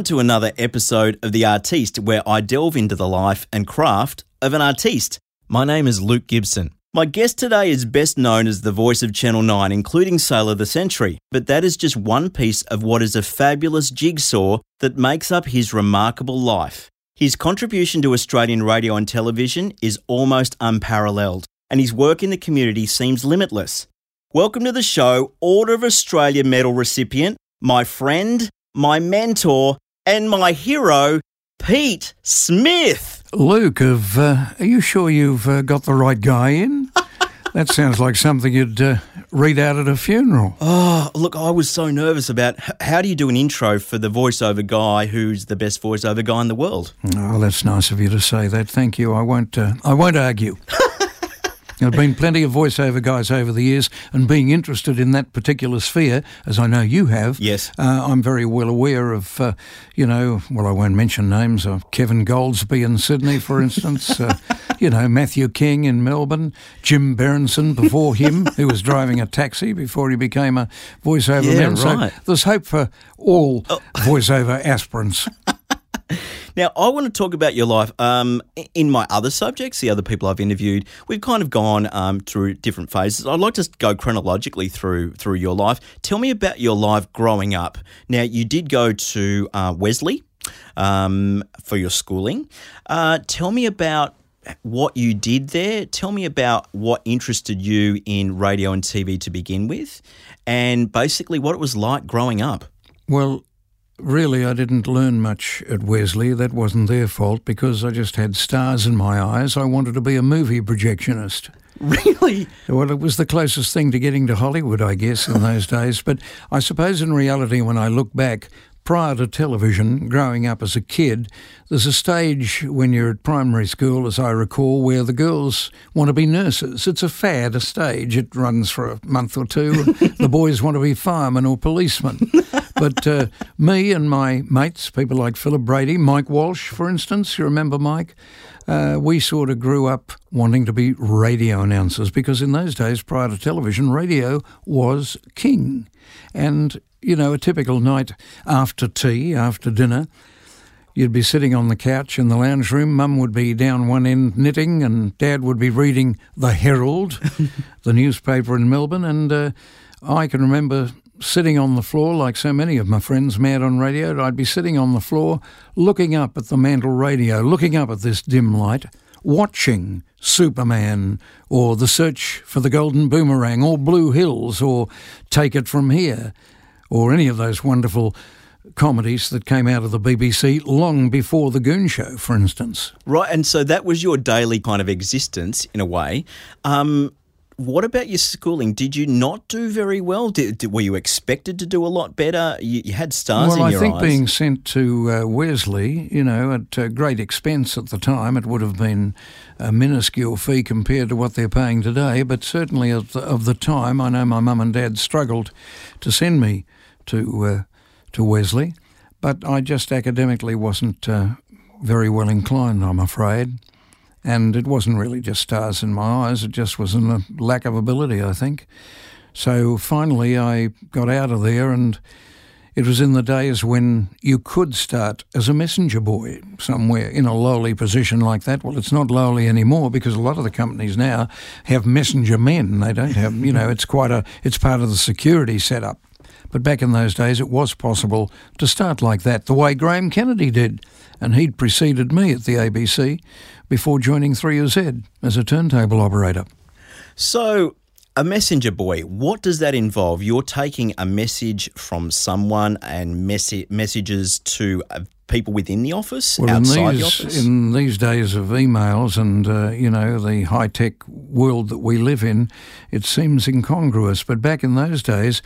Welcome to another episode of The Artiste, where I delve into the life and craft of an artiste. My name is Luke Gibson. My guest today is best known as the voice of Channel 9, including Sale of the Century, but that is just one piece of what is a fabulous jigsaw that makes up his remarkable life. His contribution to Australian radio and television is almost unparalleled, and his work in the community seems limitless. Welcome to the show, Order of Australia Medal recipient, my friend, my mentor, and my hero, Pete Smith. Luke, have, uh, are you sure you've uh, got the right guy in? that sounds like something you'd uh, read out at a funeral. Oh, look, I was so nervous about h- how do you do an intro for the voiceover guy who's the best voiceover guy in the world? Oh, that's nice of you to say that. Thank you. I won't. Uh, I won't argue. There have been plenty of voiceover guys over the years, and being interested in that particular sphere, as I know you have, Yes. uh, I'm very well aware of, uh, you know, well, I won't mention names, of Kevin Goldsby in Sydney, for instance, uh, you know, Matthew King in Melbourne, Jim Berenson before him, who was driving a taxi before he became a voiceover Yeah, man. So right. there's hope for all voiceover aspirants. Now, I want to talk about your life. Um, in my other subjects, the other people I've interviewed, we've kind of gone um, through different phases. I'd like to go chronologically through through your life. Tell me about your life growing up. Now, you did go to uh, Wesley um, for your schooling. Uh, tell me about what you did there. Tell me about what interested you in radio and TV to begin with, and basically what it was like growing up. Well, really, I didn't learn much at Wesley. That wasn't their fault because I just had stars in my eyes. I wanted to be a movie projectionist. Really? Well, it was the closest thing to getting to Hollywood, I guess, in those days. But I suppose in reality, when I look back, prior to television, growing up as a kid, there's a stage when you're at primary school, as I recall, where the girls want to be nurses. It's a fad, a stage. It runs for a month or two. the boys want to be firemen or policemen. But uh, me and my mates, people like Philip Brady, Mike Walsh, for instance, you remember Mike? Uh, we sort of grew up wanting to be radio announcers because in those days, prior to television, radio was king. And, you know, a typical night after tea, after dinner, You'd be sitting on the couch in the lounge room. Mum would be down one end knitting, and Dad would be reading The Herald, the newspaper in Melbourne. And uh, I can remember sitting on the floor, like so many of my friends mad on radio. I'd be sitting on the floor, looking up at the mantle radio, looking up at this dim light, watching Superman or The Search for the Golden Boomerang or Blue Hills or Take It From Here or any of those wonderful comedies that came out of the BBC long before The Goon Show, for instance. Right, and so that was your daily kind of existence in a way. Um, what about your schooling? Did you not do very well? Did, did- were you expected to do a lot better? You, you had stars well, in I think eyes. being sent to uh, Wesley, you know, at uh, great expense at the time, it would have been a minuscule fee compared to what they're paying today. But certainly of the, of the time, I know my mum and dad struggled to send me to uh, to Wesley, but I just academically wasn't uh, very well inclined, I'm afraid. And it wasn't really just stars in my eyes, it just was a lack of ability, I think. So finally, I got out of there, and it was in the days when you could start as a messenger boy somewhere in a lowly position like that. Well, it's not lowly anymore because a lot of the companies now have messenger men. They don't have, you know, it's quite a, it's part of the security setup. But back in those days, it was possible to start like that, the way Graham Kennedy did. And he'd preceded me at the ABC before joining 3UZ as a turntable operator. So, a messenger boy, what does that involve? You're taking a message from someone and messi- messages to uh, people within the office, Well, in outside the these, office? in these days of emails and, uh, you know, the high tech world that we live in, it seems incongruous. But back in those days,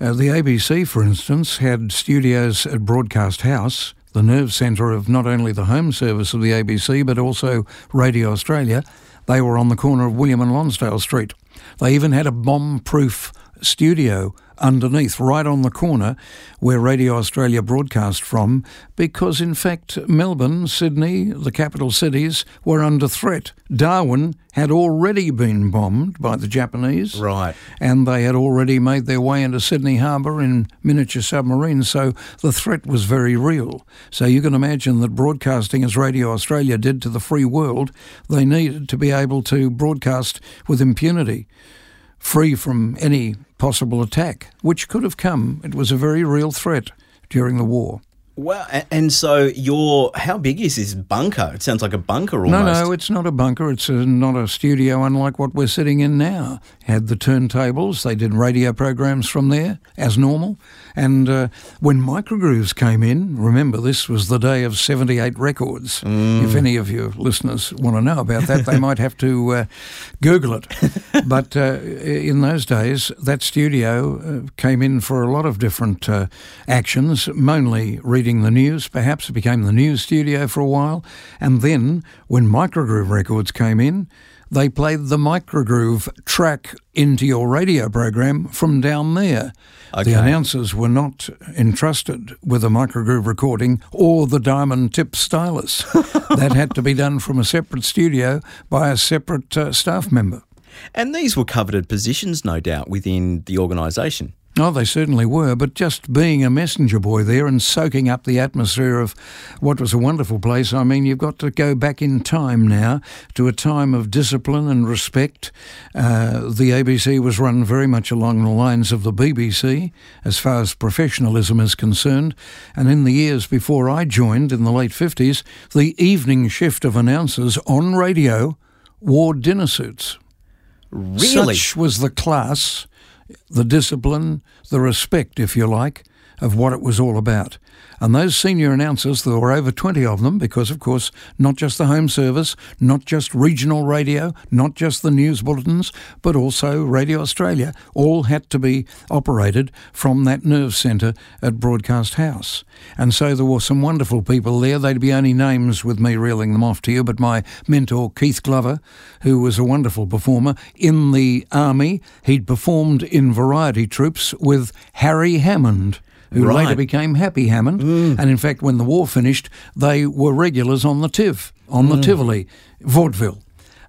uh, the ABC, for instance, had studios at Broadcast House, the nerve centre of not only the home service of the ABC, but also Radio Australia. They were on the corner of William and Lonsdale Street. They even had a bomb proof studio underneath, right on the corner where Radio Australia broadcast from, because in fact Melbourne, Sydney, the capital cities, were under threat. Darwin had already been bombed by the Japanese. Right. And they had already made their way into Sydney Harbour in miniature submarines, so the threat was very real. So you can imagine that broadcasting as Radio Australia did to the free world, they needed to be able to broadcast with impunity free from any possible attack, which could have come. It was a very real threat during the war. Well, and so your how big is this bunker? It sounds like a bunker almost. No, no, it's not a bunker. It's a, not a studio unlike what we're sitting in now. Had the turntables. They did radio programs from there as normal. And uh, when Microgrooves came in, remember this was the day of 78 records. Mm. If any of your listeners want to know about that, they might have to uh, Google it. but uh, in those days, that studio uh, came in for a lot of different uh, actions, mainly reading the news. Perhaps it became the news studio for a while. And then when Microgroove Records came in, they played the microgroove track into your radio program from down there. Okay. The announcers were not entrusted with a microgroove recording or the diamond tip stylus. that had to be done from a separate studio by a separate uh, staff member. And these were coveted positions, no doubt, within the organisation. Oh, they certainly were, but just being a messenger boy there and soaking up the atmosphere of what was a wonderful place, I mean, you've got to go back in time now to a time of discipline and respect. Uh, the ABC was run very much along the lines of the BBC as far as professionalism is concerned, and in the years before I joined in the late 50s, the evening shift of announcers on radio wore dinner suits. Really? Such was the class the discipline, the respect, if you like, of what it was all about. And those senior announcers, there were over 20 of them, because, of course, not just the home service, not just regional radio, not just the news bulletins, but also Radio Australia, all had to be operated from that nerve centre at Broadcast House. And so there were some wonderful people there. They'd be only names with me reeling them off to you, but my mentor, Keith Glover, who was a wonderful performer in the Army, he'd performed in variety troops with Harry Hammond who right. later became Happy Hammond. Mm. And in fact, when the war finished, they were regulars on the TIV, on mm. the Tivoli, vaudeville.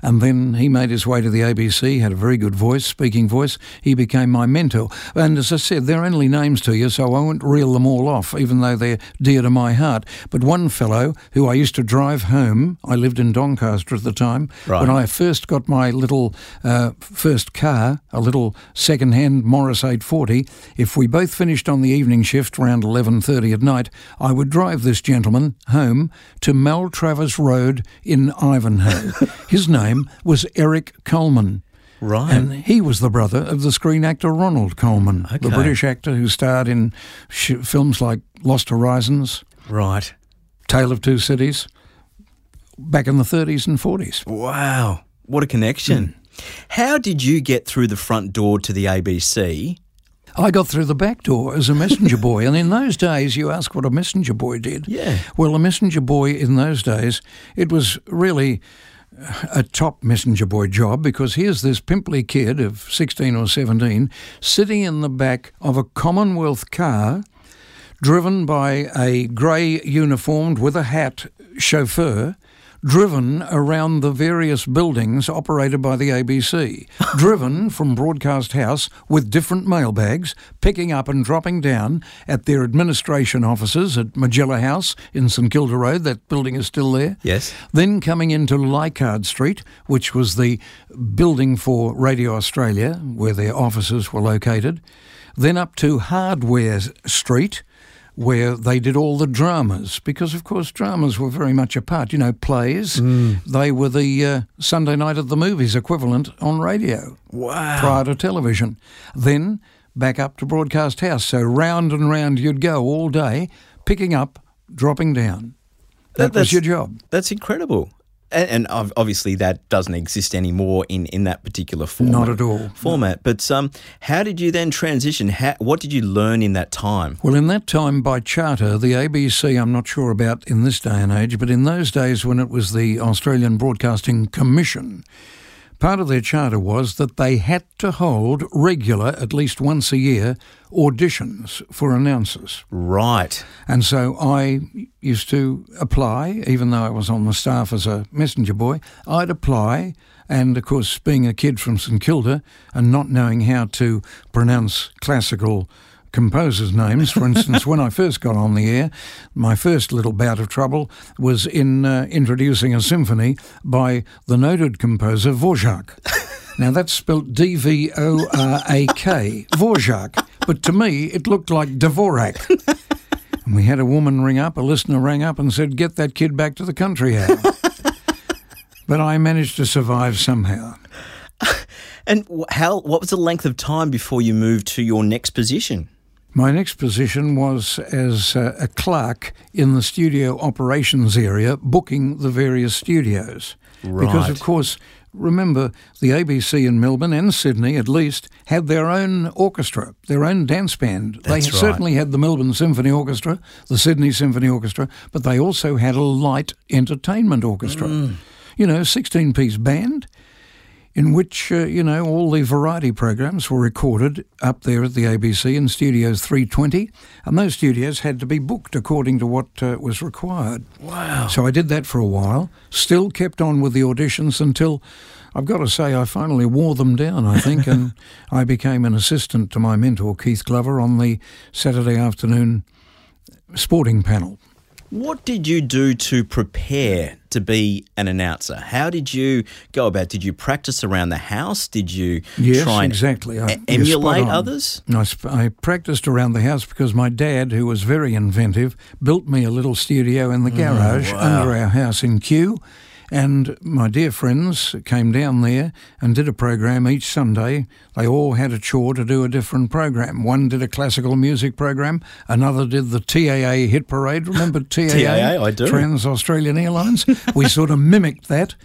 And then he made his way to the ABC, had a very good voice, speaking voice. He became my mentor. And as I said, they're only names to you, so I won't reel them all off, even though they're dear to my heart. But one fellow who I used to drive home, I lived in Doncaster at the time, right. when I first got my little uh, first car, a little second-hand Morris 840, if we both finished on the evening shift around 11.30 at night, I would drive this gentleman home to Maltravers Road in Ivanhoe. His name name was Eric Colman. Right. And he was the brother of the screen actor Ronald Colman, okay. the British actor who starred in sh- films like Lost Horizons. Right. Tale of Two Cities, back in the 30s and 40s. Wow. What a connection. Mm. How did you get through the front door to the ABC? I got through the back door as a messenger boy. and in those days, you ask what a messenger boy did. Yeah. Well, a messenger boy in those days, it was really a top messenger boy job because here's this pimply kid of 16 or 17 sitting in the back of a Commonwealth car driven by a grey uniformed with a hat chauffeur driven around the various buildings operated by the ABC, driven from Broadcast House with different mailbags, picking up and dropping down at their administration offices at Magilla House in St Kilda Road. That building is still there. Yes. Then coming into Leichhardt Street, which was the building for Radio Australia, where their offices were located. Then up to Hardware Street where they did all the dramas because, of course, dramas were very much a part. You know, plays. Mm. They were the uh, Sunday night at the movies equivalent on radio. Wow. Prior to television. Then back up to Broadcast House. So round and round you'd go all day, picking up, dropping down. That, that was your job. That's incredible and, and, obviously that doesn't exist anymore in, in that particular format. Not at all. Format. No. But um, how did you then transition? How, what did you learn in that time? Well, in that time, by charter, the ABC, I'm not sure about in this day and age, but in those days when it was the Australian Broadcasting Commission, part of their charter was that they had to hold regular, at least once a year, auditions for announcers. Right. And so I used to apply, even though I was on the staff as a messenger boy, I'd apply. And of course, being a kid from St Kilda and not knowing how to pronounce classical composers' names. For instance, when I first got on the air, my first little bout of trouble was in uh, introducing a symphony by the noted composer Dvorak. Now that's spelt D V O R A K, Dvorak. But to me, it looked like Dvorak. And we had a woman ring up, a listener rang up and said, Get that kid back to the country house. but I managed to survive somehow. And how? What was the length of time before you moved to your next position? My next position was as uh, a clerk in the studio operations area, booking the various studios. Right. Because, of course, remember, the ABC in Melbourne and Sydney, at least, had their own orchestra, their own dance band. That's they right. certainly had the Melbourne Symphony Orchestra, the Sydney Symphony Orchestra, but they also had a light entertainment orchestra. Mm. You know, 16 piece band in which, uh, you know, all the variety programs were recorded up there at the ABC in Studios 320, and those studios had to be booked according to what uh, was required. Wow. So I did that for a while, still kept on with the auditions until I've got to say I finally wore them down, I think, and I became an assistant to my mentor, Keith Glover, on the Saturday afternoon sporting panel. What did you do to prepare to be an announcer? How did you go about? Did you practice around the house? Did you Yes, try and exactly. I- emulate others? I, sp- I practiced around the house because my dad, who was very inventive, built me a little studio in the mm, garage wow. under our house in Kew. And my dear friends came down there and did a program each Sunday. They all had a chore to do a different program. One did a classical music program, another did the TAA hit parade. Remember TAA? TAA, I do. Trans Australian Airlines. we sort of mimicked that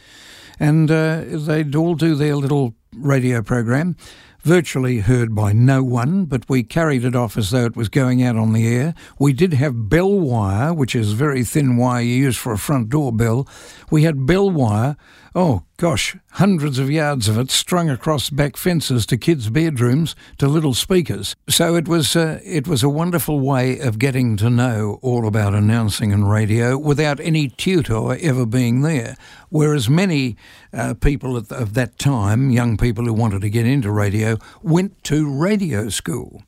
and uh, they'd all do their little radio program, virtually heard by no one, but we carried it off as though it was going out on the air. We did have bell wire, which is very thin wire you use for a front door bell. We had bell wire, oh gosh, hundreds of yards of it strung across back fences to kids' bedrooms to little speakers. So it was uh, it was a wonderful way of getting to know all about announcing and radio without any tutor ever being there. Whereas many uh, people at, of that time, young people who wanted to get into radio, went to radio school.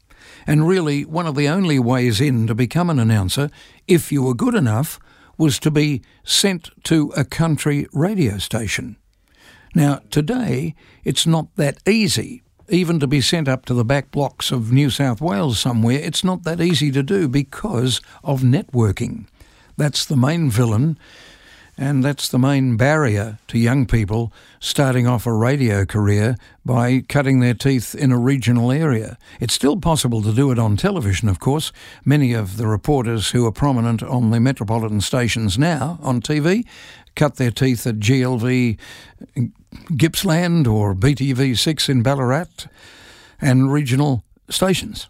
And really, one of the only ways in to become an announcer, if you were good enough, was to be sent to a country radio station. Now, today, it's not that easy. Even to be sent up to the back blocks of New South Wales somewhere, it's not that easy to do because of networking. That's the main villain, and that's the main barrier to young people starting off a radio career by cutting their teeth in a regional area. It's still possible to do it on television, of course. Many of the reporters who are prominent on the metropolitan stations now on TV cut their teeth at GLV Gippsland or BTV6 in Ballarat and regional stations.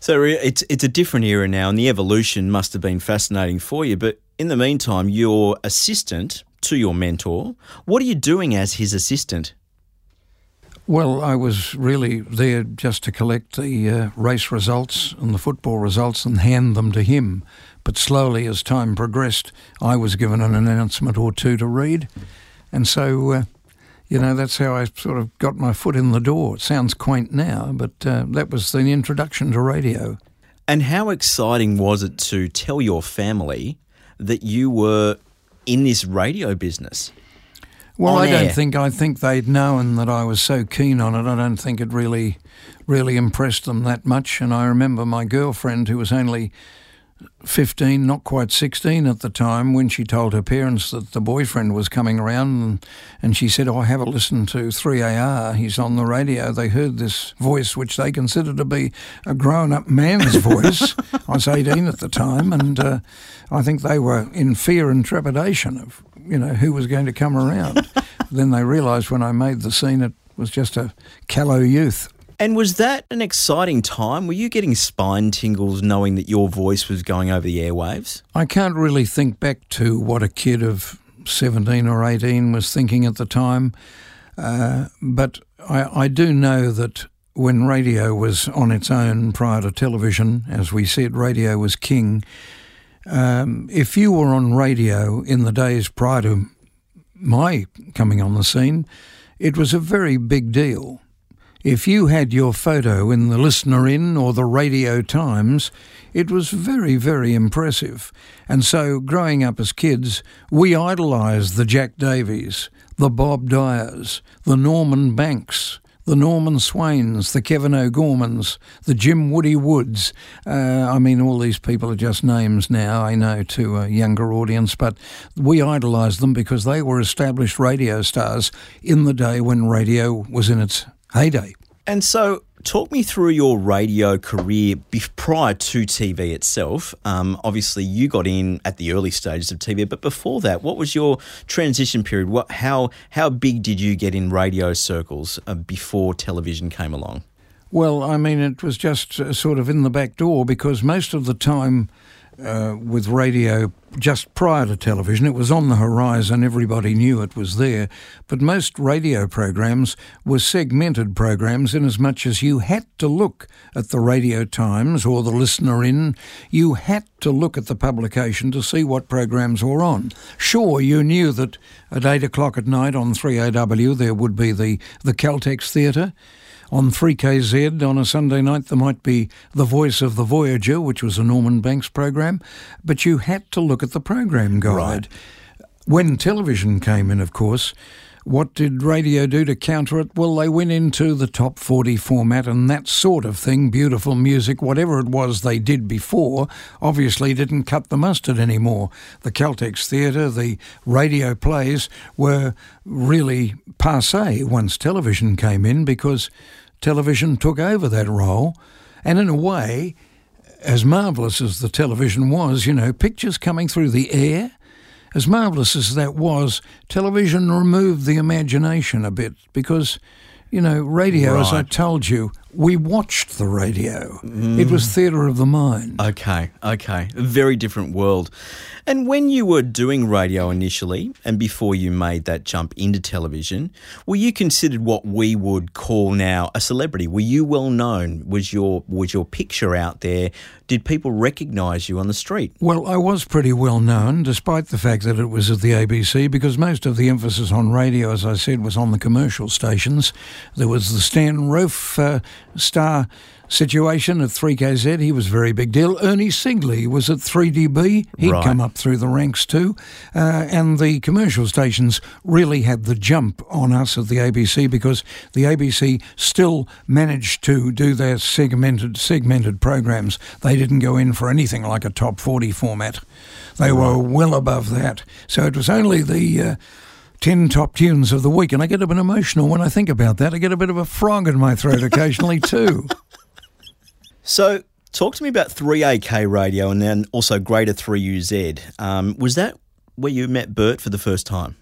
So it's it's a different era now, and the evolution must have been fascinating for you. But in the meantime, your assistant to your mentor, what are you doing as his assistant? Well, I was really there just to collect the uh, race results and the football results and hand them to him. But slowly, as time progressed, I was given an announcement or two to read. And so, uh, you know, that's how I sort of got my foot in the door. It sounds quaint now, but uh, that was the introduction to radio. And how exciting was it to tell your family that you were in this radio business? Well, I don't think I think they'd known that I was so keen on it. I don't think it really, really impressed them that much. And I remember my girlfriend, who was only fifteen, not quite sixteen at the time, when she told her parents that the boyfriend was coming around, and, and she said, "Oh, have a listen to 3AR. He's on the radio." They heard this voice, which they considered to be a grown-up man's voice. I was eighteen at the time, and uh, I think they were in fear and trepidation of you know who was going to come around. then they realised when I made the scene, it was just a callow youth. And was that an exciting time? Were you getting spine tingles knowing that your voice was going over the airwaves? I can't really think back to what a kid of 17 or 18 was thinking at the time. Uh, but I, I do know that when radio was on its own prior to television, as we said, radio was king. Um, if you were on radio in the days prior to my coming on the scene, it was a very big deal. If you had your photo in the Listener In or the Radio Times, it was very, very impressive. And so, growing up as kids, we idolised the Jack Davies, the Bob Dyers, the Norman Banks, the Norman Swains, the Kevin O'Gormans, the Jim Woody Woods. Uh, I mean, all these people are just names now, I know, to a younger audience, but we idolised them because they were established radio stars in the day when radio was in its heyday. And so, talk me through your radio career prior to TV itself. Um, obviously, you got in at the early stages of TV, but before that, what was your transition period? What, how, how big did you get in radio circles uh, before television came along? Well, I mean, it was just uh, sort of in the back door because most of the time uh, with radio just prior to television. It was on the horizon, everybody knew it was there. But most radio programs were segmented programs in as much as you had to look at the Radio Times or the Listener In. You had to look at the publication to see what programs were on. Sure, you knew that at 8 o'clock at night on 3AW there would be the, the Caltex Theatre. On 3KZ on a Sunday night, there might be The Voice of the Voyager, which was a Norman Banks program, but you had to look at the program guide. Right. When television came in, of course, what did radio do to counter it? Well, they went into the top 40 format and that sort of thing, beautiful music, whatever it was they did before, obviously didn't cut the mustard anymore. The Caltex Theatre, the radio plays were really passe once television came in because television took over that role. And in a way, as marvellous as the television was, you know, pictures coming through the air, as marvellous as that was, television removed the imagination a bit because, you know, radio, right. as I told you, we watched the radio. Mm. It was theatre of the mind. Okay, okay. A very different world. And when you were doing radio initially and before you made that jump into television, were you considered what we would call now a celebrity? Were you well known? Was your was your picture out there? Did people recognise you on the street? Well, I was pretty well known, despite the fact that it was at the ABC, because most of the emphasis on radio, as I said, was on the commercial stations. There was the Stan Rofe uh, star situation at 3KZ. He was a very big deal. Ernie Sigley was at 3DB. He'd right. come up through the ranks too. Uh, and the commercial stations really had the jump on us at the ABC because the ABC still managed to do their segmented segmented programs. They didn't go in for anything like a top 40 format. They were well above that. So it was only the uh, 10 top tunes of the week. And I get a bit emotional when I think about that. I get a bit of a frog in my throat occasionally, too. So, talk to me about 3AK radio and then also Greater 3UZ. Um, was that where you met Bert for the first time?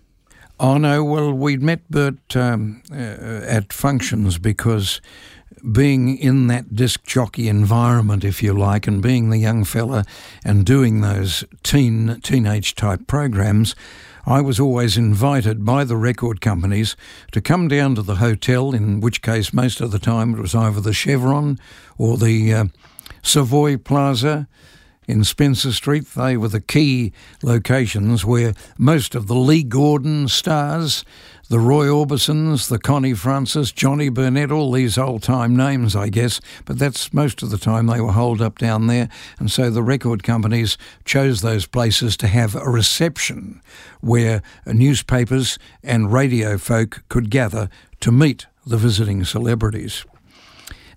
Oh, no. Well, we'd met Bert um, uh, at functions because being in that disc jockey environment, if you like, and being the young fella and doing those teen teenage type programs, I was always invited by the record companies to come down to the hotel, in which case most of the time it was either the Chevron or the uh, Savoy Plaza in Spencer Street. They were the key locations where most of the Lee Gordon stars, the Roy Orbisons, the Connie Francis, Johnny Burnette, all these old time names, I guess, but that's most of the time they were holed up down there. And so the record companies chose those places to have a reception where newspapers and radio folk could gather to meet the visiting celebrities.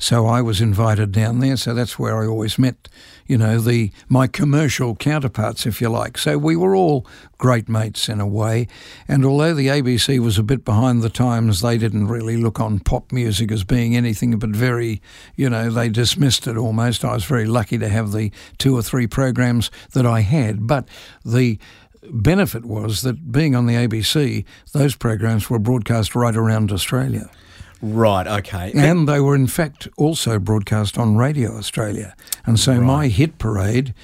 So I was invited down there. So that's where I always met, you know, the my commercial counterparts, if you like. So we were all great mates in a way. And although the ABC was a bit behind the times, they didn't really look on pop music as being anything but very, you know, they dismissed it almost. I was very lucky to have the two or three programs that I had. But the benefit was that being on the ABC, those programs were broadcast right around Australia. Right, okay. And they were, in fact, also broadcast on Radio Australia. And so right. my hit parade,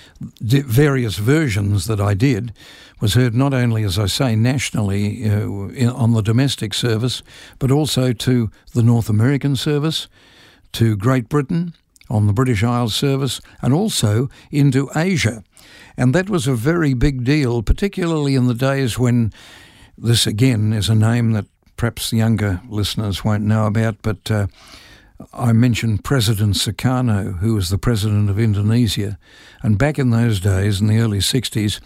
the various versions that I did, was heard not only, as I say, nationally uh, in, on the domestic service, but also to the North American service, to Great Britain on the British Isles service, and also into Asia. And that was a very big deal, particularly in the days when this, again, is a name that perhaps the younger listeners won't know about, but uh, I mentioned President Sukarno, who was the president of Indonesia. And back in those days, in the early 60s,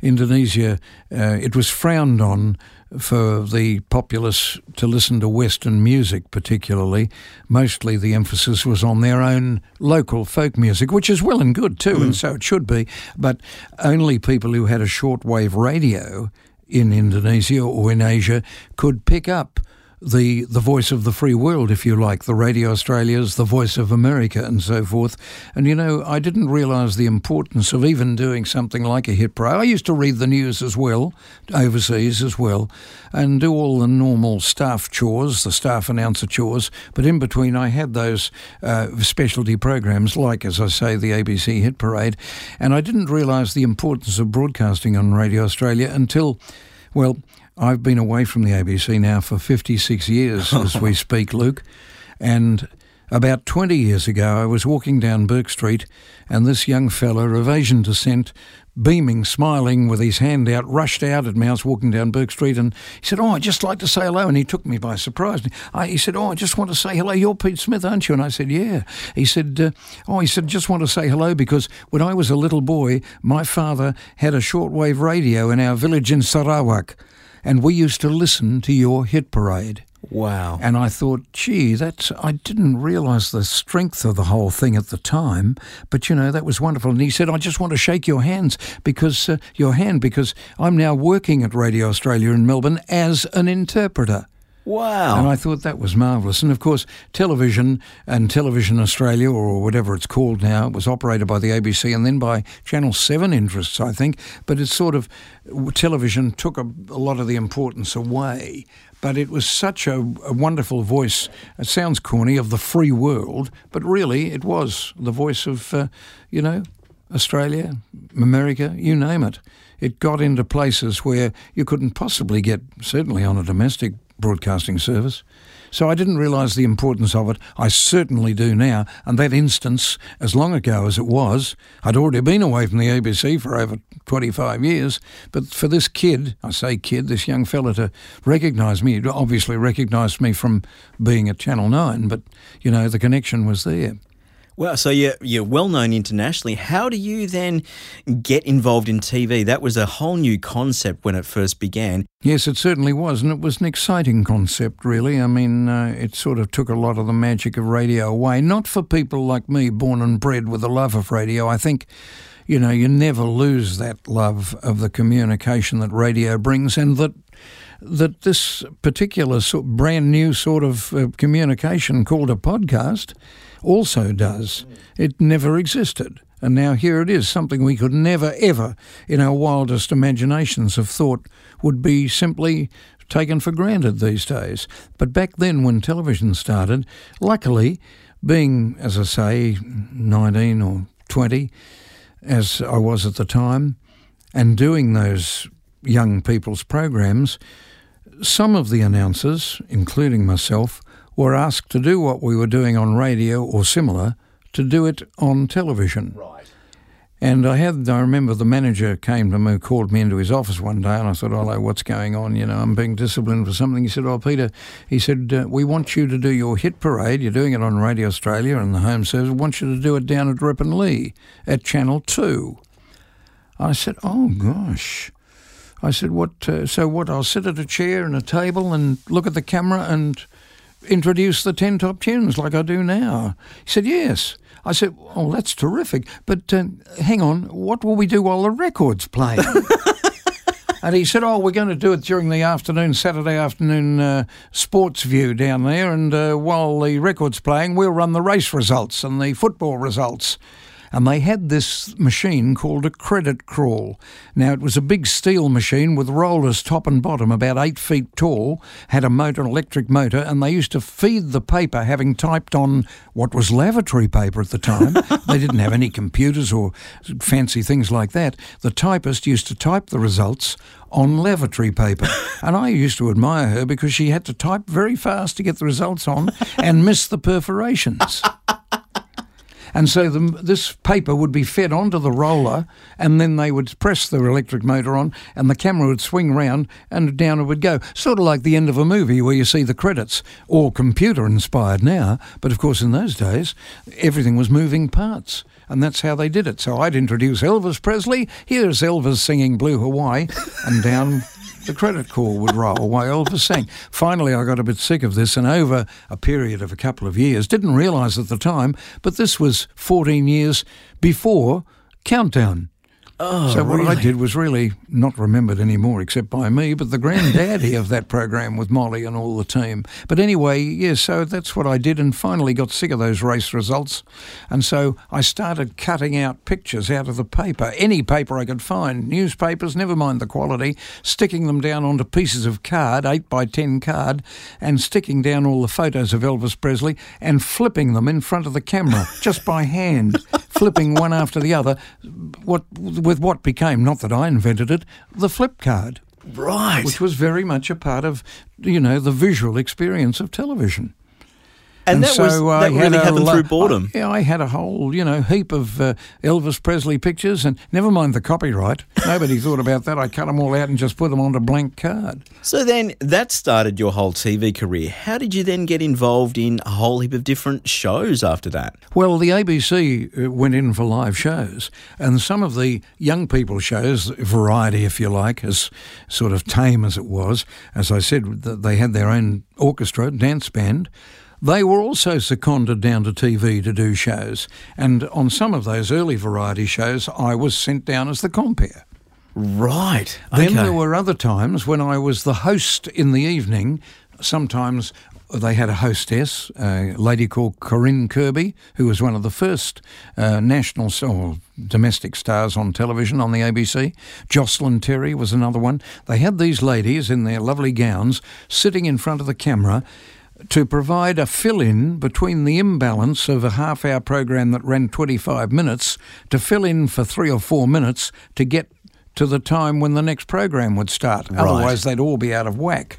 Indonesia, uh, it was frowned on for the populace to listen to Western music, particularly. Mostly the emphasis was on their own local folk music, which is well and good too, mm. and so it should be. But only people who had a shortwave radio in Indonesia or in Asia could pick up the the voice of the free world, if you like, the Radio Australia's, the voice of America, and so forth. And you know, I didn't realise the importance of even doing something like a hit parade. I used to read the news as well, overseas as well, and do all the normal staff chores, the staff announcer chores. But in between, I had those uh, specialty programs, like as I say, the ABC Hit Parade, and I didn't realise the importance of broadcasting on Radio Australia until. Well, I've been away from the ABC now for 56 years as we speak, Luke. And about 20 years ago, I was walking down Bourke Street, and this young fellow of Asian descent, beaming, smiling, with his hand out, rushed out at me. I was walking down Bourke Street, and he said, "Oh, I'd just like to say hello." And he took me by surprise. I, he said, "Oh, I just want to say hello. You're Pete Smith, aren't you?" And I said, "Yeah." He said, uh, "Oh, he said, just want to say hello because when I was a little boy, my father had a shortwave radio in our village in Sarawak." And we used to listen to your hit parade. Wow. And I thought, gee, that's, I didn't realize the strength of the whole thing at the time, but you know, that was wonderful. And he said, I just want to shake your hands because, uh, your hand, because I'm now working at Radio Australia in Melbourne as an interpreter. Wow. And I thought that was marvellous. And of course, television and Television Australia, or whatever it's called now, was operated by the ABC and then by Channel 7 interests, I think. But it's sort of, television took a, a lot of the importance away. But it was such a, a wonderful voice. It sounds corny, of the free world, but really it was the voice of, uh, you know, Australia, America, you name it. It got into places where you couldn't possibly get, certainly on a domestic broadcasting service. So I didn't realise the importance of it. I certainly do now. And that instance, as long ago as it was, I'd already been away from the ABC for over 25 years. But for this kid, I say kid, this young fella to recognise me, obviously recognised me from being at Channel 9, but, you know, the connection was there. Well, so you're, you're well known internationally. How do you then get involved in TV? That was a whole new concept when it first began. Yes, it certainly was, and it was an exciting concept, really. I mean, uh, it sort of took a lot of the magic of radio away. Not for people like me, born and bred with a love of radio. I think you know, you never lose that love of the communication that radio brings, and that that this particular sort, brand new sort of uh, communication called a podcast also does. It never existed. And now here it is, something we could never, ever, in our wildest imaginations, have thought would be simply taken for granted these days. But back then, when television started, luckily, being, as I say, 19 or 20, as I was at the time, and doing those young people's programs, some of the announcers, including myself, were asked to do what we were doing on radio or similar, to do it on television. Right. And I had, I remember the manager came to me, called me into his office one day, and I said, "Hello, what's going on? You know, I'm being disciplined for something." He said, "Oh, Peter," he said, uh, "We want you to do your hit parade. You're doing it on Radio Australia and the Home Service. We want you to do it down at Ripponlea at Channel Two. I said, "Oh gosh." I said, "What? Uh, so what? I'll sit at a chair and a table and look at the camera and." Introduce the 10 top tunes like I do now? He said, Yes. I said, Oh, that's terrific. But uh, hang on, what will we do while the record's playing? and he said, Oh, we're going to do it during the afternoon, Saturday afternoon uh, sports view down there. And uh, while the record's playing, we'll run the race results and the football results. And they had this machine called a credit crawl. Now, it was a big steel machine with rollers top and bottom, about eight feet tall, had a motor, electric motor, and they used to feed the paper, having typed on what was lavatory paper at the time. they didn't have any computers or fancy things like that. The typist used to type the results on lavatory paper. and I used to admire her because she had to type very fast to get the results on and miss the perforations. And so the, this paper would be fed onto the roller, and then they would press the electric motor on, and the camera would swing round, and down it would go. Sort of like the end of a movie where you see the credits, all computer inspired now. But of course, in those days, everything was moving parts and that's how they did it. So I'd introduce Elvis Presley. Here's Elvis singing Blue Hawaii, and down the credit crawl would roll away while Elvis sang. Finally, I got a bit sick of this, and over a period of a couple of years, didn't realise at the time, but this was 14 years before Countdown. Oh, so what really? I did was really not remembered anymore, except by me, but the granddaddy of that program with Molly and all the team. But anyway, yeah, so that's what I did, and finally got sick of those race results, and so I started cutting out pictures out of the paper, any paper I could find, newspapers, never mind the quality, sticking them down onto pieces of card, eight by ten card, and sticking down all the photos of Elvis Presley and flipping them in front of the camera just by hand, flipping one after the other. What with what became, not that I invented it, the flip card, Right. which was very much a part of, you know, the visual experience of television. And, that, was, so I that really a happened lo- through boredom. I, yeah, I had a whole, you know, heap of uh, Elvis Presley pictures, and never mind the copyright. Nobody thought about that. I cut them all out and just put them onto blank card. So then that started your whole TV career. How did you then get involved in a whole heap of different shows after that? Well, the ABC uh, went in for live shows, and some of the young people shows, variety, if you like, as sort of tame as it was, as I said, they had their own orchestra, dance band. They were also seconded down to TV to do shows, and on some of those early variety shows, I was sent down as the compere. Right. Then okay. there were other times when I was the host in the evening. Sometimes they had a hostess, a lady called Corinne Kirby, who was one of the first uh, national or domestic stars on television on the ABC. Jocelyn Terry was another one. They had these ladies in their lovely gowns sitting in front of the camera to provide a fill in between the imbalance of a half hour program that ran 25 minutes to fill in for three or four minutes to get to the time when the next program would start. Right. Otherwise, they'd all be out of whack.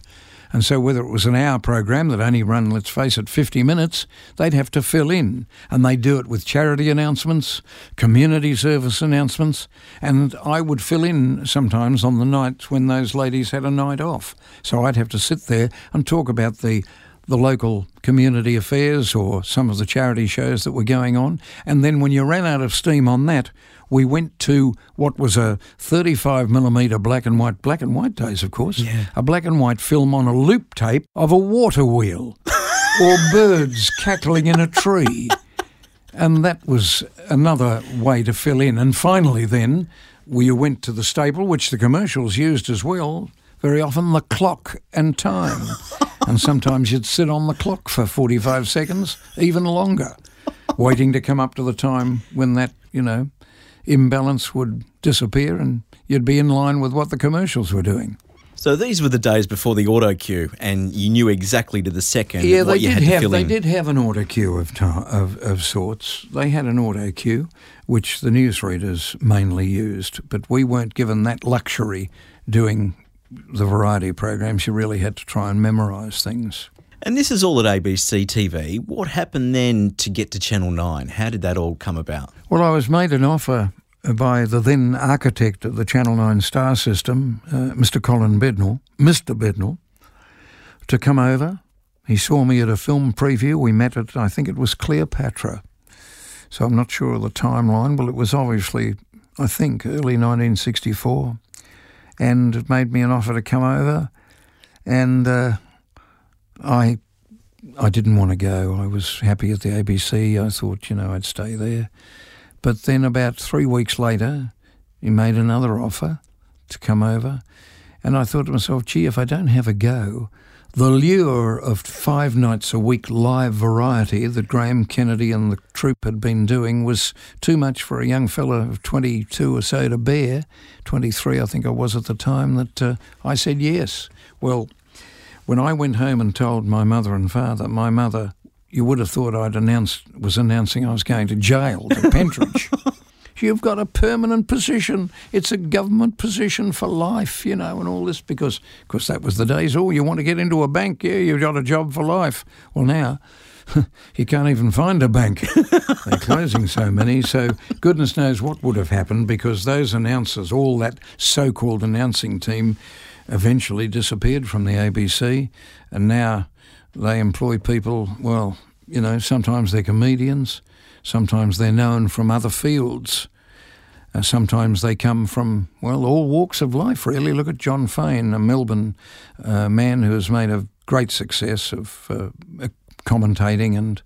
And so, whether it was an hour program that only run, let's face it, 50 minutes, they'd have to fill in. And they do it with charity announcements, community service announcements. And I would fill in sometimes on the nights when those ladies had a night off. So I'd have to sit there and talk about the the local community affairs or some of the charity shows that were going on. And then when you ran out of steam on that, we went to what was a 35 millimetre black and white, black and white days, of course, Yeah. a black and white film on a loop tape of a water wheel or birds cackling in a tree. And that was another way to fill in. And finally, then, we went to the staple, which the commercials used as well, very often the clock and time. and sometimes you'd sit on the clock for 45 seconds, even longer, waiting to come up to the time when that, you know, imbalance would disappear and you'd be in line with what the commercials were doing. So these were the days before the auto cue, and you knew exactly to the second Yeah, what they you did had to have fill they in. did have an auto cue of, ti of of sorts. They had an auto cue, which the newsreaders mainly used, but we weren't given that luxury doing the variety of programs. You really had to try and memorise things. And this is all at ABC TV. What happened then to get to Channel 9? How did that all come about? Well, I was made an offer by the then architect of the Channel 9 star system, uh, Mr. Colin Bednall, Mr. Bednall, to come over. He saw me at a film preview. We met at, I think it was Cleopatra. So I'm not sure of the timeline. Well, it was obviously, I think, early 1964. And made me an offer to come over. And uh, I I didn't want to go. I was happy at the ABC. I thought, you know, I'd stay there. But then about three weeks later, he made another offer to come over. And I thought to myself, gee, if I don't have a go, the lure of five nights a week live variety that Graham Kennedy and the troupe had been doing was too much for a young fellow of 22 or so to bear. 23, I think I was at the time, that uh, I said yes. Well, when I went home and told my mother and father, my mother, you would have thought I'd announced, was announcing I was going to jail to Pentridge. You've got a permanent position. It's a government position for life, you know, and all this because, of course, that was the days. Oh, you want to get into a bank? Yeah, you've got a job for life. Well, now you can't even find a bank. They're closing so many. So goodness knows what would have happened because those announcers, all that so-called announcing team, eventually disappeared from the ABC, and now they employ people. Well, you know, sometimes they're comedians. Sometimes they're known from other fields. Uh, sometimes they come from, well, all walks of life, really. Look at Jon Faine, a Melbourne uh, man who has made a great success of uh, commentating and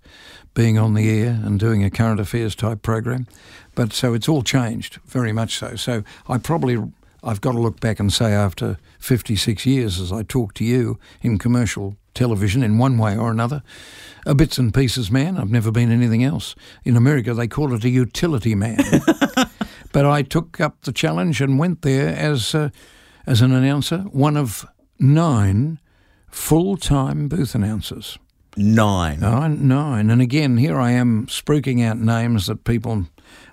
being on the air and doing a current affairs type program. But so it's all changed, very much so. So I probably, I've got to look back and say after 56 years as I talk to you in commercial television in one way or another, a bits and pieces man. I've never been anything else. In America, they call it a utility man. but I took up the challenge and went there as uh, as an announcer, one of nine full time booth announcers. Nine. nine. And again, here I am spruiking out names that people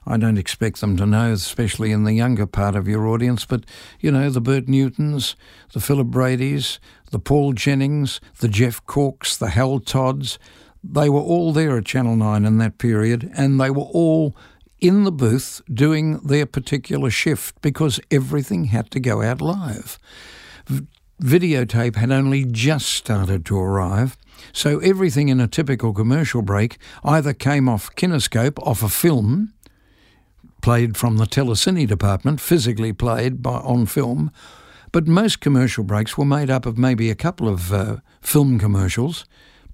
I don't expect them to know, especially in the younger part of your audience, but you know, the Bert Newtons, the Philip Bradys, the Paul Jennings, the Jeff Corks, the Hal Todds, they were all there at Channel 9 in that period, and they were all in the booth doing their particular shift because everything had to go out live. Videotape had only just started to arrive, so everything in a typical commercial break either came off kinescope, off a film, played from the telecine department, physically played by, on film, but most commercial breaks were made up of maybe a couple of uh, film commercials,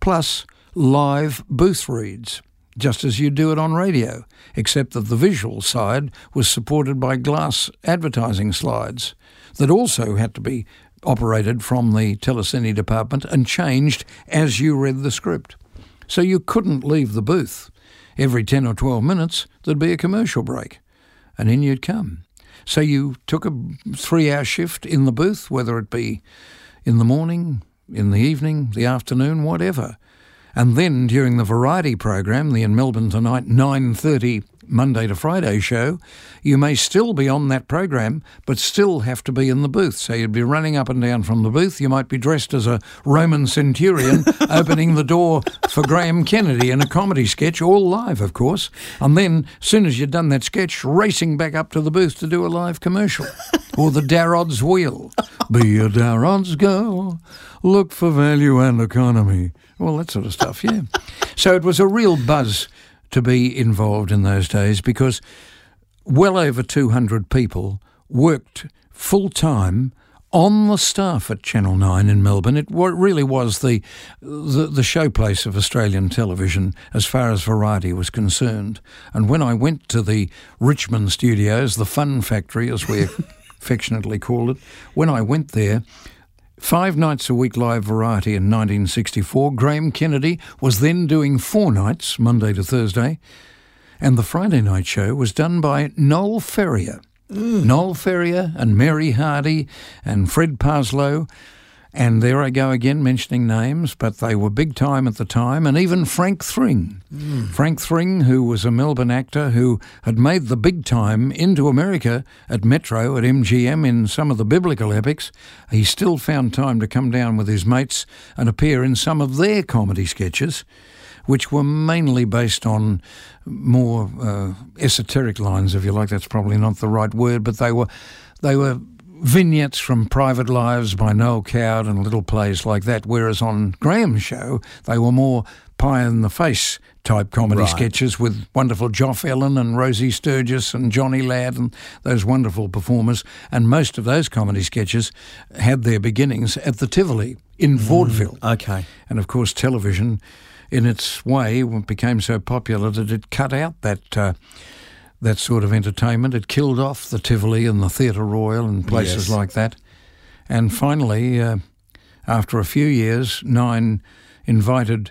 plus live booth reads, just as you do it on radio, except that the visual side was supported by glass advertising slides that also had to be operated from the telecine department and changed as you read the script. So you couldn't leave the booth. Every 10 or 12 minutes, there'd be a commercial break, and in you'd come. So you took a three hour shift in the booth, whether it be in the morning, in the evening, the afternoon, whatever. And then during the variety program, the In Melbourne Tonight 9.30 Monday to Friday show, you may still be on that program, but still have to be in the booth. So you'd be running up and down from the booth. You might be dressed as a Roman centurion opening the door for Graham Kennedy in a comedy sketch, all live, of course. And then, as soon as you'd done that sketch, racing back up to the booth to do a live commercial. or the Darod's Wheel. Be a Darod's girl, look for value and economy. All that sort of stuff, yeah. so it was a real buzz to be involved in those days because well over 200 people worked full time on the staff at Channel 9 in Melbourne. It really was the, the, the showplace of Australian television as far as variety was concerned. And when I went to the Richmond studios, the Fun Factory, as we affectionately called it, when I went there, Five nights a week live variety in 1964. Graham Kennedy was then doing four nights, Monday to Thursday, and the Friday night show was done by Noel Ferrier. Mm. Noel Ferrier and Mary Hardy and Fred Parslow and there I go again mentioning names, but they were big time at the time. And even Frank Thring. Mm. Frank Thring, who was a Melbourne actor who had made the big time into America at Metro, at MGM, in some of the biblical epics, he still found time to come down with his mates and appear in some of their comedy sketches. Which were mainly based on more uh, esoteric lines, if you like. That's probably not the right word, but they were they were vignettes from Private Lives by Noel Coward and little plays like that, whereas on Graham's show, they were more pie in the face type comedy right. sketches with wonderful Joff Ellen and Rosie Sturgess and Johnny Ladd and those wonderful performers. And most of those comedy sketches had their beginnings at the Tivoli in mm, vaudeville. Okay. And of course, television, in its way, became so popular that it cut out that. Uh, that sort of entertainment. It killed off the Tivoli and the Theatre Royal and places yes. like that. And finally, uh, after a few years, Nine invited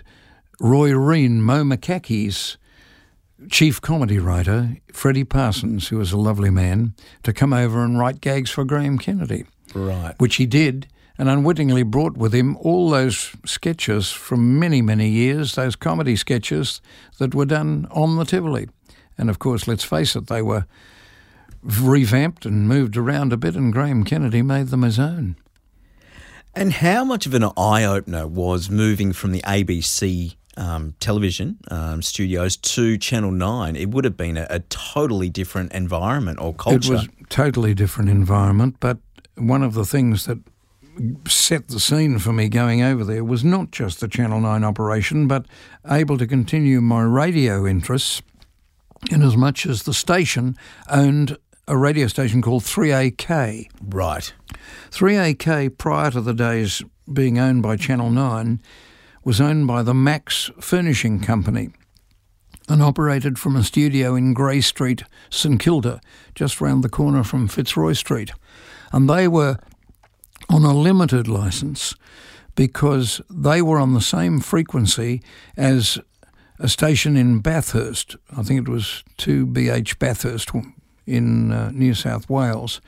Roy Rene, Mo McCackie's chief comedy writer, Freddie Parsons, who was a lovely man, to come over and write gags for Graham Kennedy. Right. Which he did, and unwittingly brought with him all those sketches from many, many years, those comedy sketches that were done on the Tivoli. And of course, let's face it, they were revamped and moved around a bit, and Graham Kennedy made them his own. And how much of an eye opener was moving from the ABC um, television um, studios to Channel 9? It would have been a, a, totally different environment or culture. It was totally different environment, but one of the things that set the scene for me going over there was not just the Channel 9 operation, but able to continue my radio interests in as much as the station owned a radio station called 3AK. Right. 3AK, prior to the days being owned by Channel 9, was owned by the Max Furnishing Company and operated from a studio in Grey Street, St Kilda, just round the corner from Fitzroy Street. And they were on a limited license because they were on the same frequency as a station in Bathurst. I think it was 2BH Bathurst in uh, New South Wales.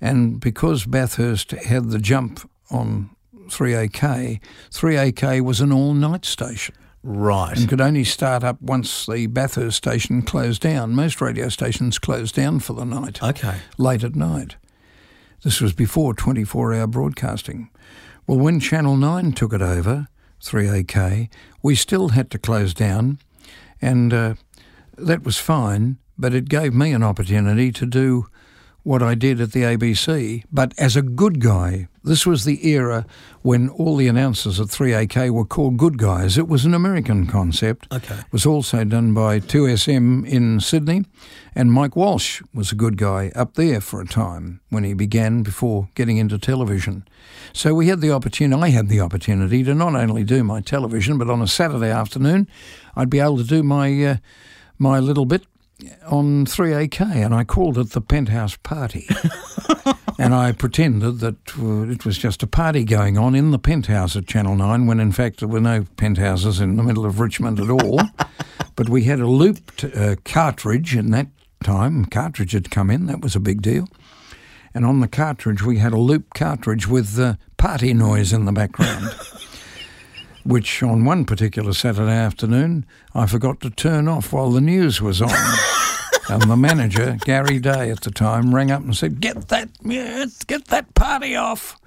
And because Bathurst had the jump on 3AK, 3AK was an all night station. Right. And could only start up once the Bathurst station closed down. Most radio stations closed down for the night. Okay. Late at night. This was before 24 hour broadcasting. Well, when Channel 9 took it over, 3AK, we still had to close down, and uh, that was fine, but it gave me an opportunity to do what I did at the ABC, but as a good guy. This was the era when all the announcers at 3AK were called good guys. It was an American concept. Okay. It was also done by 2SM in Sydney, and Mike Walsh was a good guy up there for a time when he began before getting into television. So we had the opportunity, I had the opportunity to not only do my television, but on a Saturday afternoon, I'd be able to do my uh, my little bit on 3AK and I called it the Penthouse Party. and I pretended that uh, it was just a party going on in the penthouse at Channel 9 when in fact there were no penthouses in the middle of Richmond at all. but we had a looped uh, cartridge in that time. Cartridge had come in, that was a big deal. And on the cartridge, we had a loop cartridge with the party noise in the background. which on one particular Saturday afternoon I forgot to turn off while the news was on. and the manager, Gary Day at the time, rang up and said, "Get that, get that party off."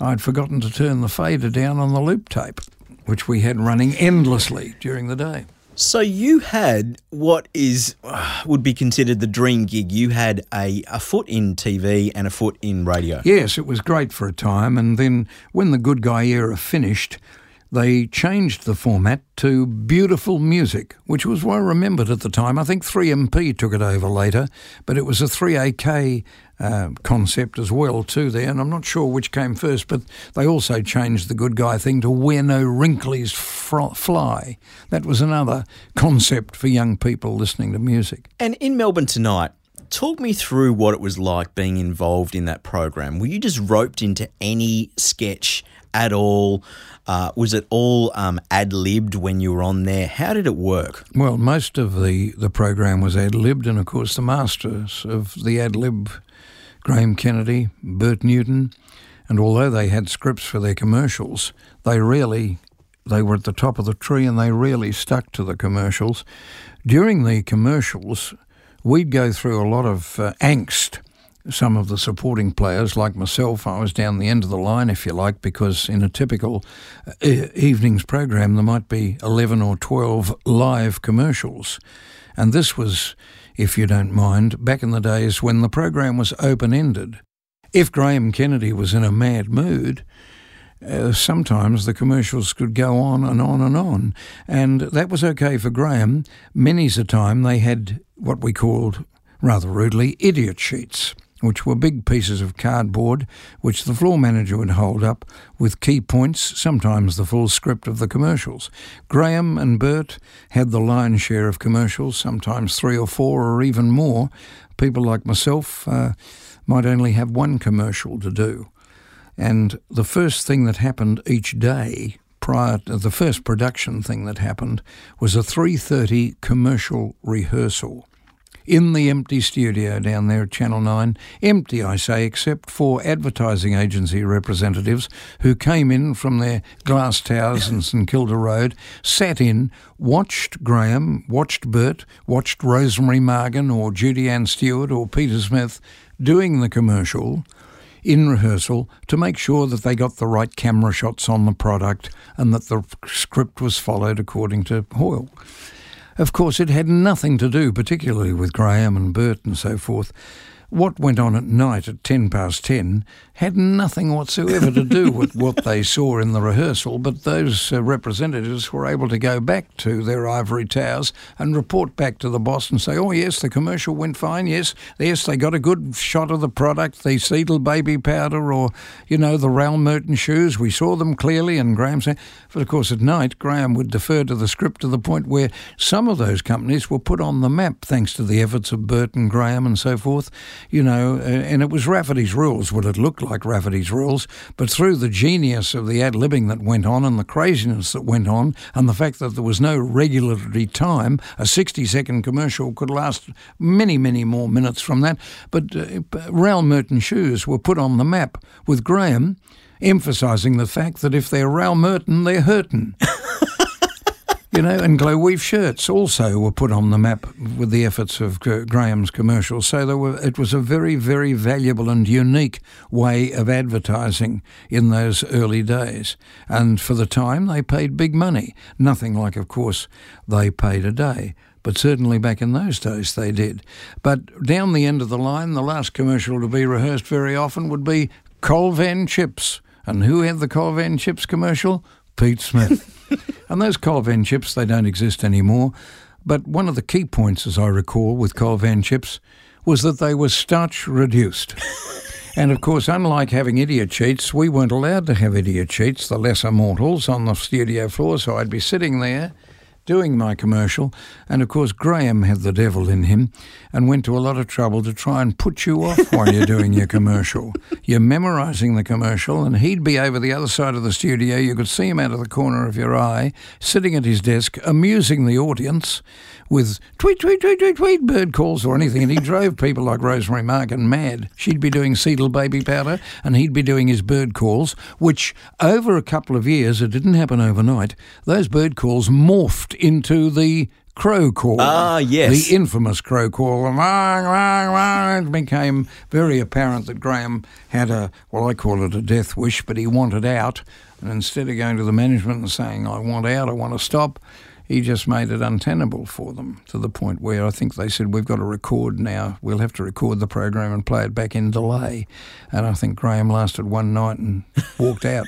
I'd forgotten to turn the fader down on the loop tape, which we had running endlessly during the day. So you had what is uh, would be considered the dream gig. You had a, a foot in TV and a foot in radio. Yes, it was great for a time, and then when the Good Guy era finished, they changed the format to beautiful music, which was well remembered at the time. I think 3MP took it over later, but it was a 3AK uh, concept as well too there, and I'm not sure which came first, but they also changed the good guy thing to where no wrinklies fly. That was another concept for young people listening to music. And in Melbourne tonight, talk me through what it was like being involved in that program. Were you just roped into any sketch at all? Uh, was it all um, ad libbed when you were on there? How did it work? Well, most of the, the program was ad libbed, and of course, the masters of the ad lib, Graham Kennedy, Bert Newton, and although they had scripts for their commercials, they really they were at the top of the tree and they really stuck to the commercials. During the commercials, we'd go through a lot of uh, angst some of the supporting players, like myself, I was down the end of the line, if you like, because in a typical uh, evening's program, there might be 11 or 12 live commercials. And this was, if you don't mind, back in the days when the program was open ended. If Graham Kennedy was in a mad mood, uh, sometimes the commercials could go on and on and on. And that was okay for Graham. Many's a time they had what we called, rather rudely, idiot sheets which were big pieces of cardboard which the floor manager would hold up with key points, sometimes the full script of the commercials. Graham and Bert had the lion's share of commercials, sometimes three or four or even more. People like myself uh, might only have one commercial to do. And the first thing that happened each day prior to the first production thing that happened was a 3:30 commercial rehearsal in the empty studio down there at Channel 9. Empty, I say, except for advertising agency representatives who came in from their glass towers in St Kilda Road, sat in, watched Graham, watched Bert, watched Rosemary Margan or Judy Ann Stewart or Peter Smith doing the commercial in rehearsal to make sure that they got the right camera shots on the product and that the script was followed according to Hoyle. Of course, it had nothing to do particularly with Graham and Bert and so forth. What went on at night at 10 past 10 had nothing whatsoever to do with what they saw in the rehearsal, but those uh, representatives were able to go back to their ivory towers and report back to the boss and say, oh, yes, the commercial went fine. Yes, yes, they got a good shot of the product, the Seidel baby powder or, you know, the Ralph Merton shoes. We saw them clearly. And Graham said, but of course, at night, Graham would defer to the script to the point where some of those companies were put on the map thanks to the efforts of Burton, Graham and so forth, you know, uh, and it was Rafferty's rules, what it looked like Rafferty's rules, but through the genius of the ad libbing that went on and the craziness that went on, and the fact that there was no regulatory time, a 60 second commercial could last many, many more minutes from that. But uh, Merton shoes were put on the map with Graham emphasising the fact that if they're Ralph Merton, they're hurting. you know, and Glo-Weave shirts also were put on the map with the efforts of Graham's commercials. So there were, it was a very, very valuable and unique way of advertising in those early days. And for the time, they paid big money. Nothing like, of course, they paid a day. But certainly back in those days they did. But down the end of the line, the last commercial to be rehearsed very often would be Colvan Chips. And who had the Colvan Chips commercial? Pete Smith. and those Colvan chips, they don't exist anymore. But one of the key points, as I recall, with Colvan chips was that they were starch reduced. and of course, unlike having idiot cheats, we weren't allowed to have idiot cheats, the lesser mortals, on the studio floor. So I'd be sitting there doing my commercial. And of course, Graham had the devil in him and went to a lot of trouble to try and put you off while you're doing your commercial. You're memorising the commercial, and he'd be over the other side of the studio. You could see him out of the corner of your eye, sitting at his desk, amusing the audience with tweet, tweet, tweet, tweet, tweet, bird calls or anything. And he drove people like Rosemary Margan mad. She'd be doing Seidel baby powder and he'd be doing his bird calls, which over a couple of years, it didn't happen overnight, those bird calls morphed into the crow call. Ah, yes. The infamous crow call. And It became very apparent that Graham had a, well, I call it a death wish, but he wanted out. And instead of going to the management and saying, I want out, I want to stop, he just made it untenable for them to the point where I think they said, We've got to record now. We'll have to record the program and play it back in delay. And I think Graham lasted one night and walked out,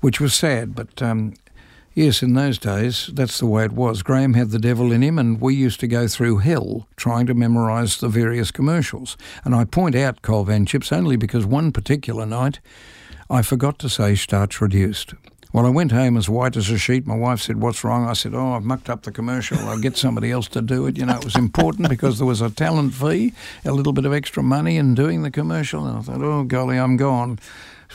which was sad. But um, yes, in those days, that's the way it was. Graham had the devil in him, and we used to go through hell trying to memorise the various commercials. And I point out Colvan chips only because one particular night I forgot to say starch reduced. Well, I went home as white as a sheet. My wife said, What's wrong? I said, Oh, I've mucked up the commercial. I'll get somebody else to do it. You know, it was important because there was a talent fee, a little bit of extra money in doing the commercial. And I thought, Oh, golly, I'm gone.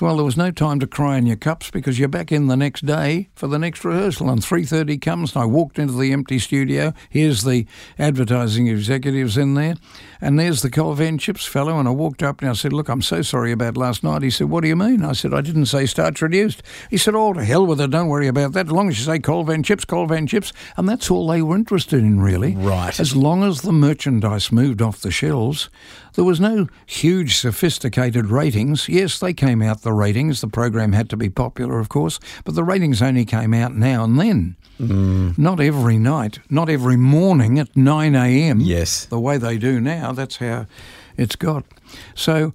Well, there was no time to cry in your cups because you're back in the next day for the next rehearsal. And 3.30 comes and I walked into the empty studio. Here's the advertising executives in there. And there's the Colvan Chips fellow. And I walked up and I said, look, I'm so sorry about last night. He said, what do you mean? I said, I didn't say starch reduced. He said, oh, to hell with it. Don't worry about that. As long as you say Colvan Chips, Colvan Chips. And that's all they were interested in, really. Right. As long as the merchandise moved off the shelves, there was no huge sophisticated ratings. Yes, they came out the ratings. The program had to be popular, of course, but the ratings only came out now and then. Mm. Not every night, not every morning at 9 a.m. Yes. The way they do now, that's how it's got. So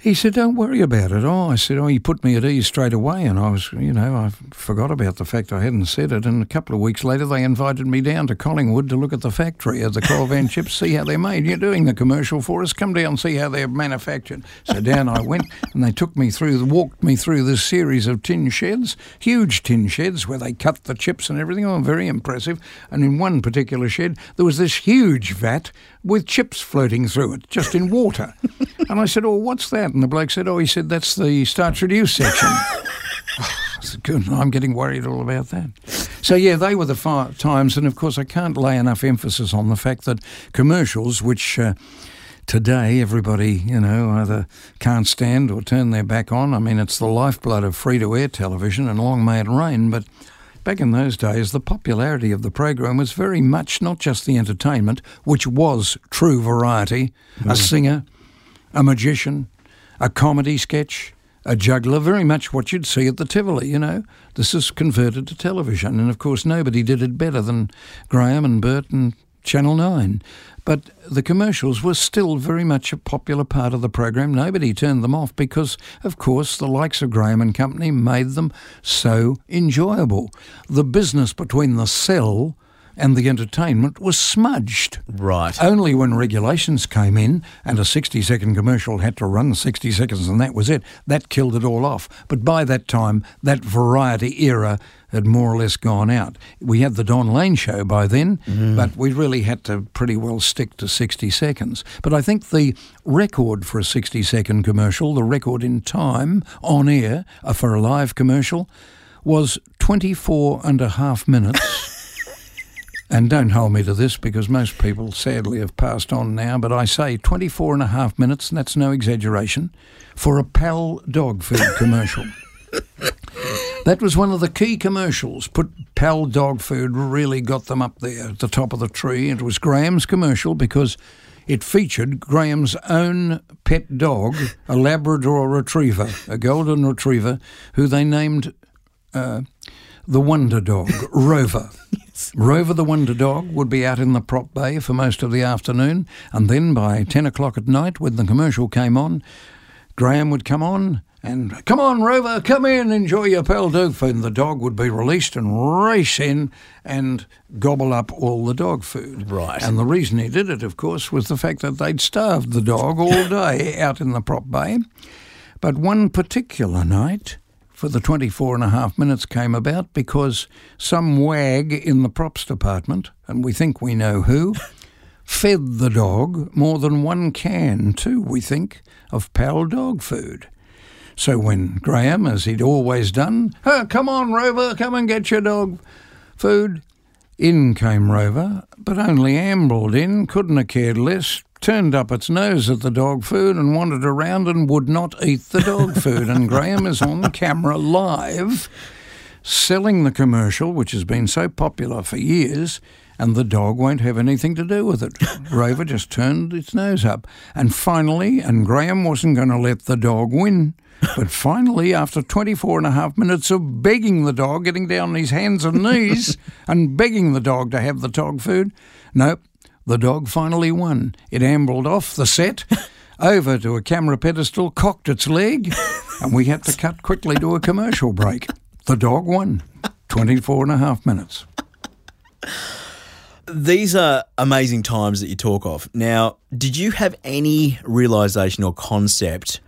he said, Don't worry about it. Oh, I said, Oh, you put me at ease straight away. And I was, you know, I forgot about the fact I hadn't said it. And a couple of weeks later, they invited me down to Collingwood to look at the factory of the Colvan chips, see how they're made. You're doing the commercial for us. Come down and see how they're manufactured. So down I went, and they took me through, walked me through this series of tin sheds, huge tin sheds where they cut the chips and everything. Oh, very impressive. And in one particular shed, there was this huge vat with chips floating through it, just in water. and I said, Oh, what's that? That? And the bloke said, Oh, he said, that's the Starts Reduce section. Good. I'm getting worried all about that. So, yeah, they were the far times. And of course, I can't lay enough emphasis on the fact that commercials, which uh, today everybody, you know, either can't stand or turn their back on, I mean, it's the lifeblood of free to air television and long may it rain. But back in those days, the popularity of the program was very much not just the entertainment, which was true variety, mm. a singer, a magician, a comedy sketch a juggler, very much what you'd see at the Tivoli, you know. This is converted to television, and of course, nobody did it better than Graham and Bert and Channel 9. But the commercials were still very much a popular part of the program. Nobody turned them off because, of course, the likes of Graham and Company made them so enjoyable. The business between the sell and the entertainment was smudged. Right. Only when regulations came in and a 60 second commercial had to run 60 seconds and that was it, that killed it all off. But by that time, that variety era had more or less gone out. We had the Don Lane show by then, mm. but we really had to pretty well stick to 60 seconds. But I think the record for a 60 second commercial, the record in time on air for a live commercial, was 24 and a half minutes. And don't hold me to this because most people sadly have passed on now, but I say 24 and a half minutes, and that's no exaggeration, for a Pal dog food commercial. that was one of the key commercials. Put Pal dog food really got them up there at the top of the tree. It was Graham's commercial because it featured Graham's own pet dog, a Labrador retriever, a golden retriever, who they named uh, the Wonder Dog, Rover. Rover the Wonder Dog would be out in the prop bay for most of the afternoon, and then by 10 o'clock at night, when the commercial came on, Graham would come on and, come on, Rover, come in, enjoy your dog food. And the dog would be released and race in and gobble up all the dog food. Right. And the reason he did it, of course, was the fact that they'd starved the dog all day out in the prop bay. But one particular night, for the 24 and a half minutes came about because some wag in the props department, and we think we know who, fed the dog more than one can, too, we think, of Pal dog food. So when Graham, as he'd always done, oh, come on, Rover, come and get your dog food, in came Rover, but only ambled in, couldn't have cared less, turned up its nose at the dog food and wandered around and would not eat the dog food. And Graham is on camera live selling the commercial, which has been so popular for years, and the dog won't have anything to do with it. Rover just turned its nose up. And finally, and Graham wasn't going to let the dog win. But finally, after 24 and a half minutes of begging the dog, getting down on his hands and knees and begging the dog to have the dog food, nope, the dog finally won. It ambled off the set, over to a camera pedestal, cocked its leg, and we had to cut quickly to a commercial break. The dog won. 24 and a half minutes. These are amazing times that you talk of. Now, did you have any realization or concept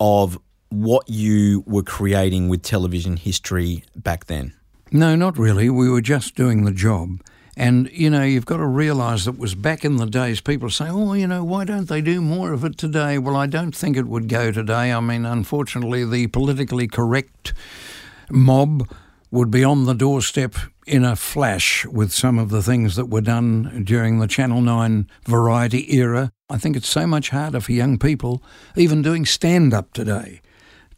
of what you were creating with television history back then? No, not really. We were just doing the job. And, you know, you've got to realise that was back in the days, people say, oh, you know, why don't they do more of it today? Well, I don't think it would go today. I mean, unfortunately, the politically correct mob would be on the doorstep in a flash with some of the things that were done during the Channel 9 variety era. I think it's so much harder for young people, even doing stand up today,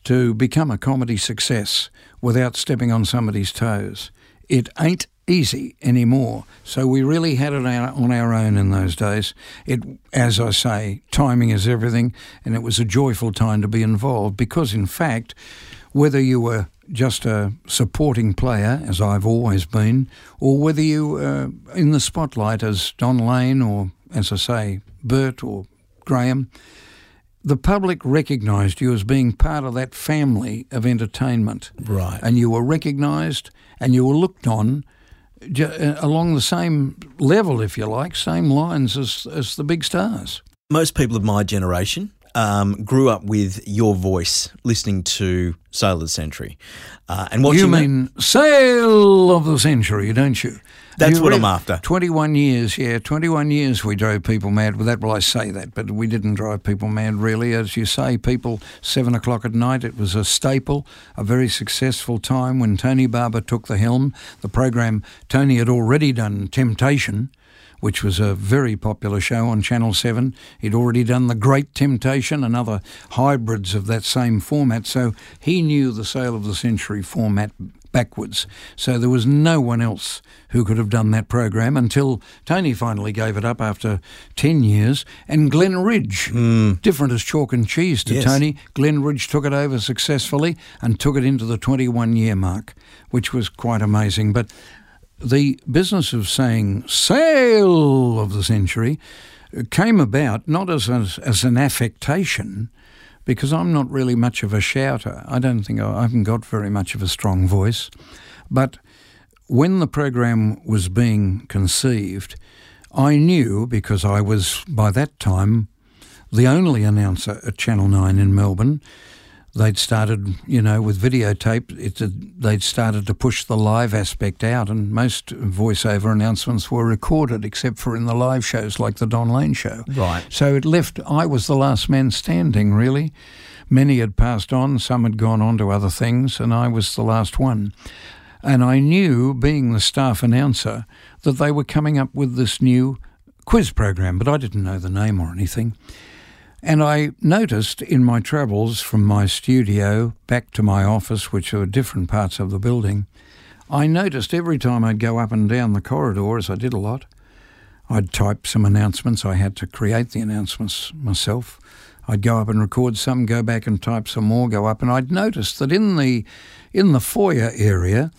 to become a comedy success without stepping on somebody's toes. It ain't easy anymore. So we really had it on our own in those days. It, as I say, timing is everything, and it was a joyful time to be involved because, in fact, whether you were just a supporting player, as I've always been, or whether you were in the spotlight as Don Lane or, as I say, Bert or Graham, the public recognised you as being part of that family of entertainment. Right. And you were recognised and you were looked on along the same level, if you like, same lines as, as the big stars. Most people of my generation um, grew up with your voice listening to Sale of the Century. Uh, and watching You that- mean sale of the century, don't you? That's You what I'm after. 21 years, yeah, 21 years we drove people mad. Well, that, well, I say that, but we didn't drive people mad, really. As you say, people, 7 o'clock at night, it was a staple, a very successful time when Tony Barber took the helm. The program, Tony had already done Temptation, which was a very popular show on Channel 7. He'd already done The Great Temptation and other hybrids of that same format, so he knew the Sale of the Century format backwards. So there was no one else who could have done that program until Tony finally gave it up after 10 years. And Glen Ridge, hmm. different as chalk and cheese to Yes. Tony, Glen Ridge took it over successfully and took it into the 21 year mark, which was quite amazing. But the business of saying sale of the century came about not as, as, as an affectation, because I'm not really much of a shouter. I don't think I, I haven't got very much of a strong voice. But when the program was being conceived, I knew because I was by that time the only announcer at Channel 9 in Melbourne. They'd started, you know, with videotape. It, had- they'd started to push the live aspect out, and most voiceover announcements were recorded, except for in the live shows like the Don Lane show. Right. So it left, I was the last man standing, really. Many had passed on, some had gone on to other things, and I was the last one. And I knew, being the staff announcer, that they were coming up with this new quiz program, but I didn't know the name or anything. And I noticed in my travels from my studio back to my office, which were different parts of the building, I noticed every time I'd go up and down the corridor, as I did a lot, I'd type some announcements. I had to create the announcements myself. I'd go up and record some, go back and type some more, go up, and I'd noticed that in the in the foyer area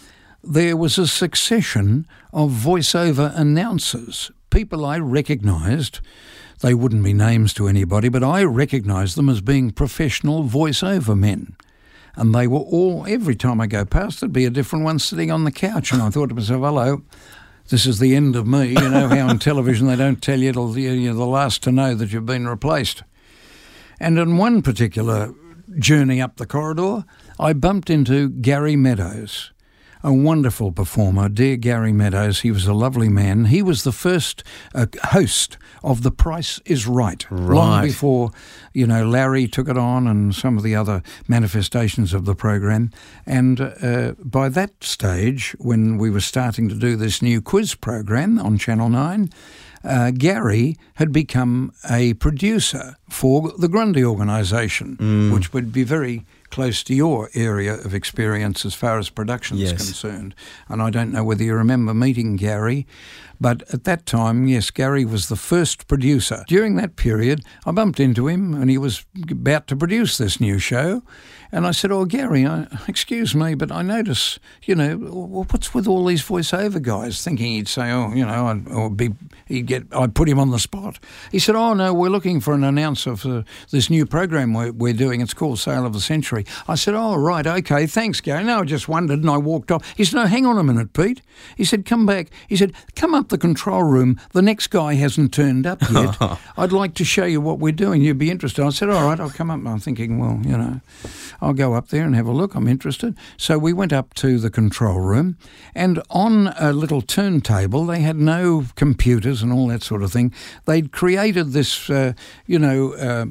there was a succession of voiceover announcers, people I recognised. They wouldn't be names to anybody, but I recognised them as being professional voiceover men. And they were all, every time I go past, there'd be a different one sitting on the couch. And I thought to myself, hello, this is the end of me. You know how on television they don't tell you till you're the last to know that you've been replaced. And in one particular journey up the corridor, I bumped into Gary Meadows, a wonderful performer. Dear Gary Meadows, he was a lovely man. He was the first uh, host of The Price is Right, long before, you know, Larry took it on and some of the other manifestations of the program. And uh, by that stage, when we were starting to do this new quiz program on Channel 9, uh, Gary had become a producer for the Grundy organisation, which would be very close to your area of experience as far as production is Yes. concerned. And I don't know whether you remember meeting Gary, but at that time, yes, Gary was the first producer. During that period, I bumped into him and he was about to produce this new show. And I said, Oh, Gary, I, excuse me, but I notice, you know, what's with all these voiceover guys? Thinking he'd say, Oh, you know, I'd, or be, he'd get, I'd put him on the spot. He said, Oh, no, we're looking for an announcer for this new program we're, we're doing. It's called Sale of the Century. I said, Oh, right, okay, thanks, Gary. No, I just wondered, and I walked off. He said, No, hang on a minute, Pete. He said, Come back. He said, Come up the control room. The next guy hasn't turned up yet. I'd like to show you what we're doing. You'd be interested. I said, All right, I'll come up. I'm thinking, Well, you know, I'll go up there and have a look. I'm interested. So we went up to the control room, and on a little turntable, they had no computers and all that sort of thing. They'd created this, uh, you know, uh,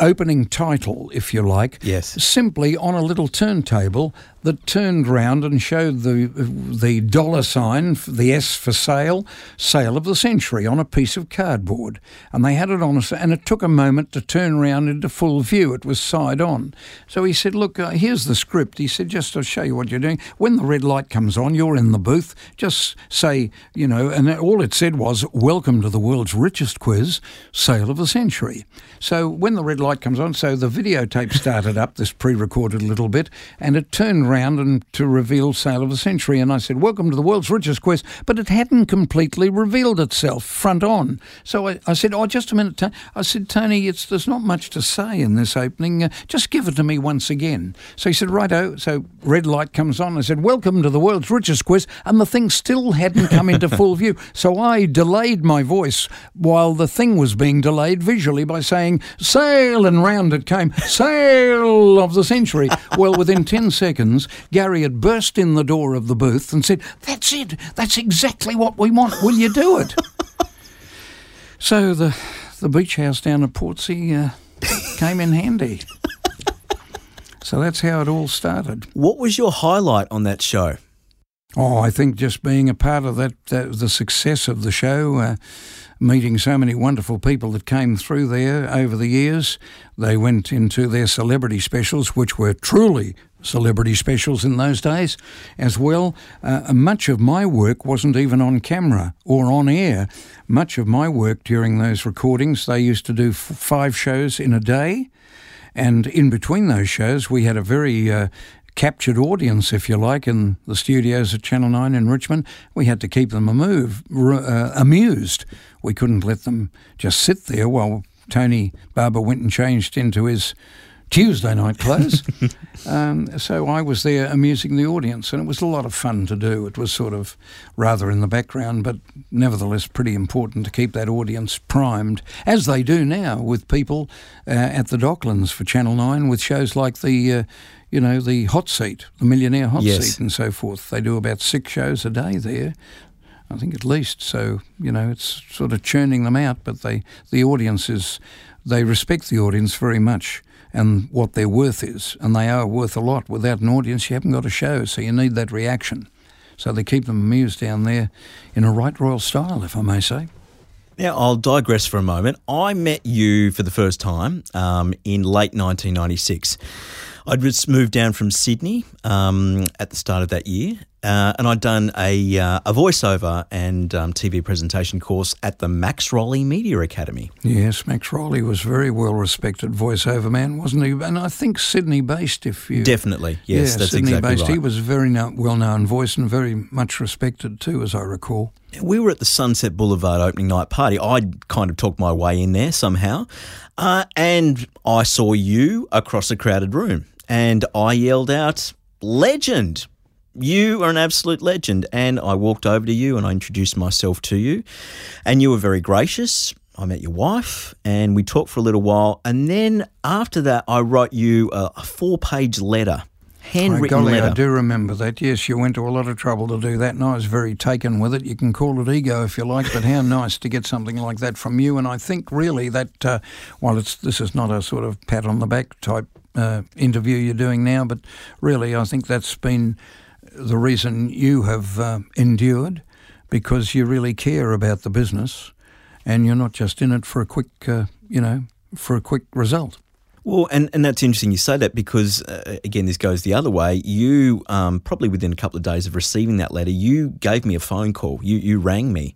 opening title, if you like, Yes. simply on a little turntable that turned round and showed the the dollar sign, the S for sale, sale of the century on a piece of cardboard, and they had it on us, and it took a moment to turn round into full view. It was side on, so he said, "Look, uh, here's the script." He said, "Just to show you what you're doing. When the red light comes on, you're in the booth. Just say, you know," and all it said was, "Welcome to the world's richest quiz, sale of the century." So when the red light comes on, so the videotape started up, this pre-recorded little bit, and it turned and to reveal Sale of the Century. And I said, Welcome to the world's richest quest. But it hadn't completely revealed itself front on. So I, I said, Oh, just a minute. I said, Tony, it's, there's not much to say in this opening. Uh, just give it to me once again. So he said, Righto. So red light comes on. I said, Welcome to the world's richest quest. And the thing still hadn't come into full view. So I delayed my voice while the thing was being delayed visually by saying, Sale, and round it came, Sale of the Century. well, within 10 seconds, Gary had burst in the door of the booth and said, That's it. That's exactly what we want. Will you do it? so the, the beach house down at Portsea uh, came in handy. So that's how it all started. What was your highlight on that show? Oh, I think just being a part of that, that the success of the show, uh, meeting so many wonderful people that came through there over the years. They went into their celebrity specials, which were truly celebrity specials in those days as well. Uh, much of my work wasn't even on camera or on air. Much of my work during those recordings, they used to do f- five shows in a day. And in between those shows, we had a very uh, captured audience, if you like, in the studios at Channel 9 in Richmond. We had to keep them amove, uh, amused. We couldn't let them just sit there while Tony Barber went and changed into his Tuesday night close. um, so I was there amusing the audience, and it was a lot of fun to do. It was sort of rather in the background, but nevertheless pretty important to keep that audience primed, as they do now with people uh, at the Docklands for Channel 9 with shows like the. Uh, you know, the hot seat, the millionaire hot yes. seat, and so forth. They do about six shows a day there. I think at least. So you know, it's sort of churning them out. But they, the audience is, they respect the audience very much and what their worth is, and they are worth a lot. Without an audience, you haven't got a show, so you need that reaction. So they keep them amused down there in a right royal style, if I may say. Now, I'll digress for a moment. I met you for the first time um, in late 1996. I'd just moved down from Sydney um, at the start of that year, uh, and I'd done a, uh, a voiceover and um, TV presentation course at the Max Rowley Media Academy. Yes, Max Rowley was very well respected voiceover man, wasn't he? And I think Sydney based, if you. Definitely, yes, yeah, that's Sydney exactly based. right. He was a very well known voice and very much respected too, as I recall. We were at the Sunset Boulevard opening night party. I'd kind of talked my way in there somehow, uh, and I saw you across a crowded room and I yelled out, Legend! You are an absolute legend. And I walked over to you and I introduced myself to you. And you were very gracious. I met your wife and we talked for a little while. And then after that, I wrote you a, a four page letter handwritten golly, letter. I do remember that. Yes, you went to a lot of trouble to do that, and I was very taken with it. You can call it ego if you like, but how nice to get something like that from you. And I think really that uh, while it's this is not a sort of pat on the back type uh, interview you're doing now, but really, I think that's been the reason you have uh, endured because you really care about the business and you're not just in it for a quick, uh, you know, for a quick result. Well, and, and that's interesting you say that because, uh, again, this goes the other way. You, um, probably within a couple of days of receiving that letter, you gave me a phone call. You, you rang me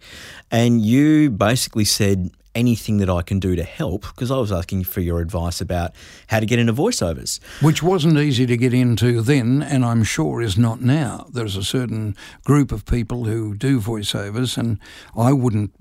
and you basically said, anything that I can do to help because I was asking for your advice about how to get into voiceovers. Which wasn't easy to get into then, and I'm sure is not now. There's a certain group of people who do voiceovers, and I wouldn't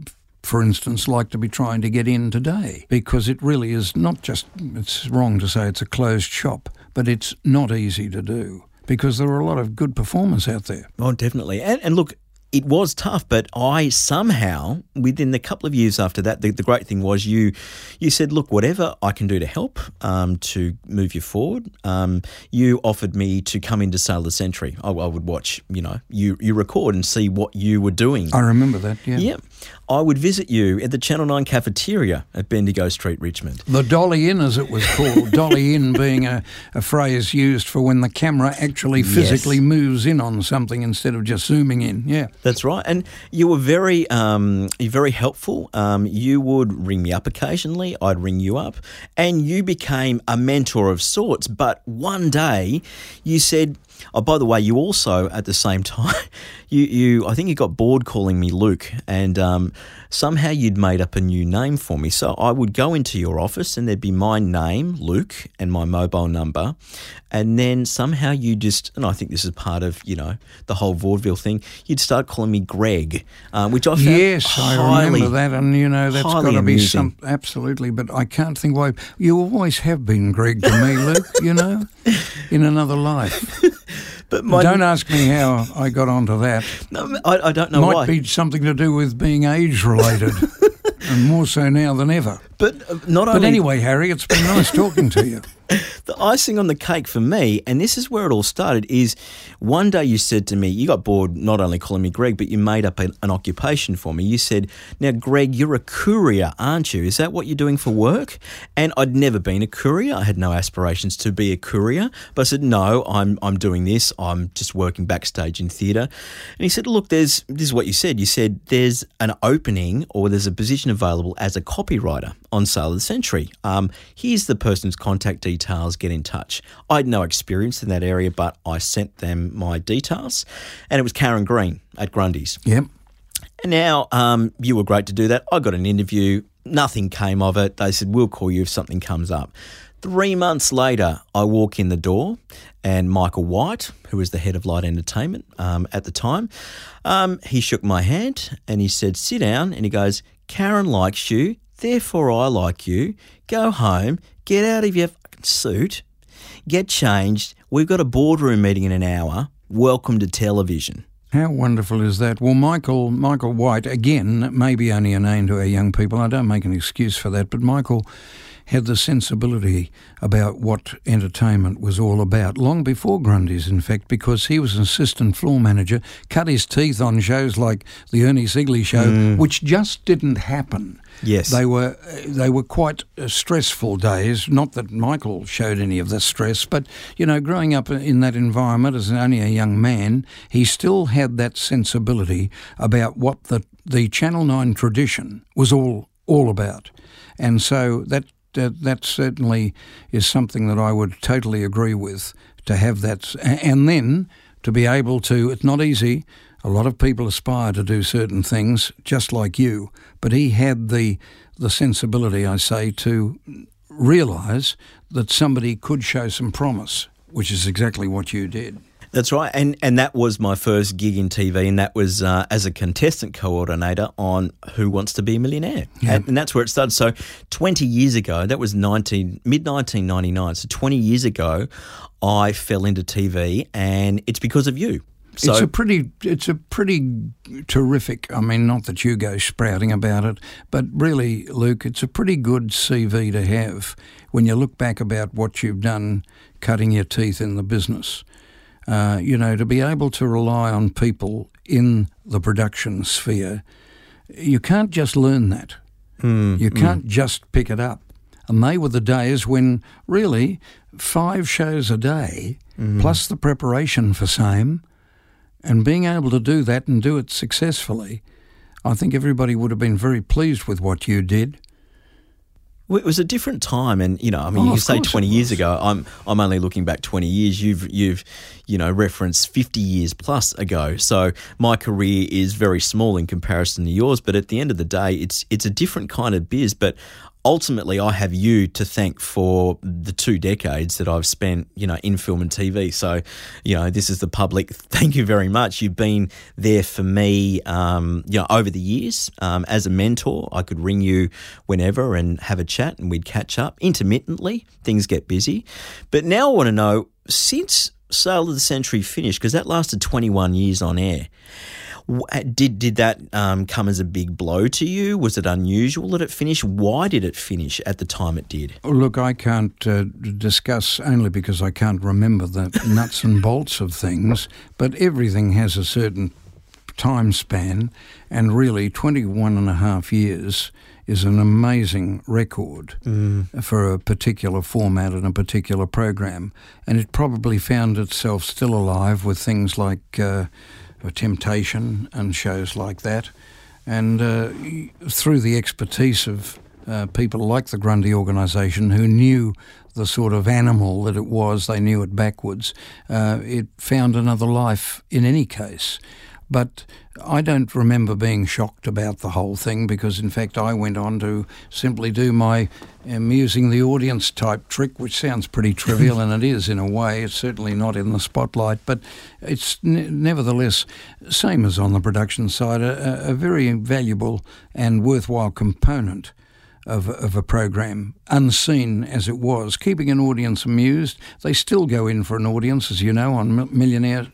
for instance, like to be trying to get in today because it really is not just, it's wrong to say it's a closed shop, but it's not easy to do because there are a lot of good performers out there. Oh, definitely. And, and look, it was tough, but I somehow, within the couple of years after that, the, the great thing was you you said, look, whatever I can do to help um, to move you forward. Um, you offered me to come into Sale of the Century. I, I, would watch, you know, you you record and see what you were doing. I remember that. Yeah. Yeah. I would visit you at the Channel 9 cafeteria at Bendigo Street, Richmond. The Dolly Inn, as it was called. dolly Inn being a, a phrase used for when the camera actually physically yes. moves in on something instead of just zooming in. Yeah. That's right. And you were very, um, very helpful. Um, you would ring me up occasionally, I'd ring you up, and you became a mentor of sorts. But one day you said, Oh, by the way, you also at the same time, you you I think you got bored calling me Luke, and um, somehow you'd made up a new name for me. So I would go into your office, and there'd be my name, Luke, and my mobile number, and then somehow you just, and I think this is part of you know the whole vaudeville thing. You'd start calling me Greg, uh, which I found Yes, highly, I remember that, and you know that's got to be some absolutely. But I can't think why you always have been Greg to me, Luke. You know, in another life. But my, Don't ask me how I got onto that. no, I, I don't know It Might why. be something to do with being age related, and more so now than ever. but uh, not But only anyway, Harry, it's been nice talking to you. the icing on the cake for me, and this is where it all started, is one day you said to me, you got bored not only calling me Greg, but you made up an, an occupation for me. You said, Now, Greg, you're a courier, aren't you? Is that what you're doing for work? And I'd never been a courier. I had no aspirations to be a courier. But I said, No, I'm, I'm doing this. I'm just working backstage in theatre. And he said, Look, there's this is what you said. You said there's an opening or there's a position available as a copywriter on Sale of the Century. Um, here's the person's contact details. Get in touch. I had no experience in that area, but I sent them my details, and it was Karen Green at Grundy's. Yep. And now um, you were great to do that. I got an interview. Nothing came of it. They said, We'll call you if something comes up. Three months later, I walk in the door, and Michael White, who was the head of Light Entertainment um, at the time, um, he shook my hand and he said, Sit down. And he goes, Karen likes you, therefore I like you. Go home, get out of your suit, get changed. We've got a boardroom meeting in an hour. Welcome to television. How wonderful is that? Well, Michael Michael White again, maybe only a name to our young people. I don't make an excuse for that, but Michael had the sensibility about what entertainment was all about long before Grundy's, in fact, because he was an assistant floor manager, cut his teeth on shows like the Ernie Sigley Show, which just didn't happen. Yes. They were they were quite uh, stressful days. Not that Michael showed any of the stress, but you know, growing up in that environment as only a young man, he still had that sensibility about what the the Channel Nine tradition was all all about, and so that. That, that certainly is something that I would totally agree with to have that, and then to be able to. It's not easy. A lot of people aspire to do certain things, just like you. But he had the the sensibility, I say, to realise that somebody could show some promise, which is exactly what you did. That's right, and and that was my first gig in TV, and that was uh, as a contestant coordinator on Who Wants to Be a Millionaire, and, and that's where it started. So, twenty years ago, that was nineteen mid nineteen ninety nine. So, twenty years ago, I fell into TV, and it's because of you. So, it's a pretty, it's a pretty terrific. I mean, not that you go sprouting about it, but really, Luke, it's a pretty good CV to have when you look back about what you've done, cutting your teeth in the business. Uh, you know, to be able to rely on people in the production sphere, you can't just learn that. Hmm, you hmm. can't just pick it up. And they were the days when really five shows a day, mm-hmm. plus the preparation for same, and being able to do that and do it successfully, I think everybody would have been very pleased with what you did. Well, it was a different time, and you know, I mean, Oh, you say twenty years ago. I'm I'm only looking back twenty years. You've you've you know referenced fifty years plus ago. So my career is very small in comparison to yours. But at the end of the day, it's it's a different kind of biz. But ultimately, I have you to thank for the two decades that I've spent, you know, in film and TV. So, you know, this is the public. Thank you very much. You've been there for me, um, you know, over the years um, as a mentor. I could ring you whenever and have a chat, and we'd catch up intermittently. Things get busy, but now I want to know since Sale of the Century finished because that lasted twenty one years on air. W- Did did that um, come as a big blow to you? Was it unusual that it finished? Why did it finish at the time it did? Look, I can't uh, discuss only because I can't remember the nuts and bolts of things, but everything has a certain time span, and really 21 and a half years is an amazing record for a particular format and a particular program. And it probably found itself still alive with things like uh, Temptation and shows like that. And uh, through the expertise of uh, people like the Grundy organisation who knew the sort of animal that it was, they knew it backwards. Uh, it found another life in any case. But I don't remember being shocked about the whole thing because, in fact, I went on to simply do my amusing the audience type trick, which sounds pretty trivial, and it is in a way. It's certainly not in the spotlight, but it's ne- nevertheless, same as on the production side, a, a very valuable and worthwhile component of, of a program, unseen as it was, keeping an audience amused. They still go in for an audience, as you know, on Millionaire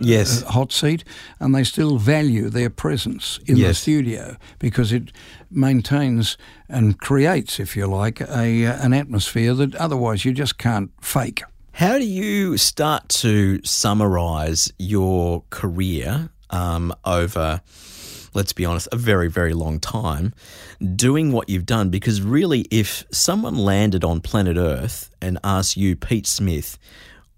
yes. uh, hot seat, and they still value their presence in Yes. the studio because it maintains and creates, if you like, a uh, an atmosphere that otherwise you just can't fake. How do you start to summarise your career um, over, let's be honest, a very, very long time, doing what you've done? Because really, if someone landed on planet Earth and asked you, Pete Smith,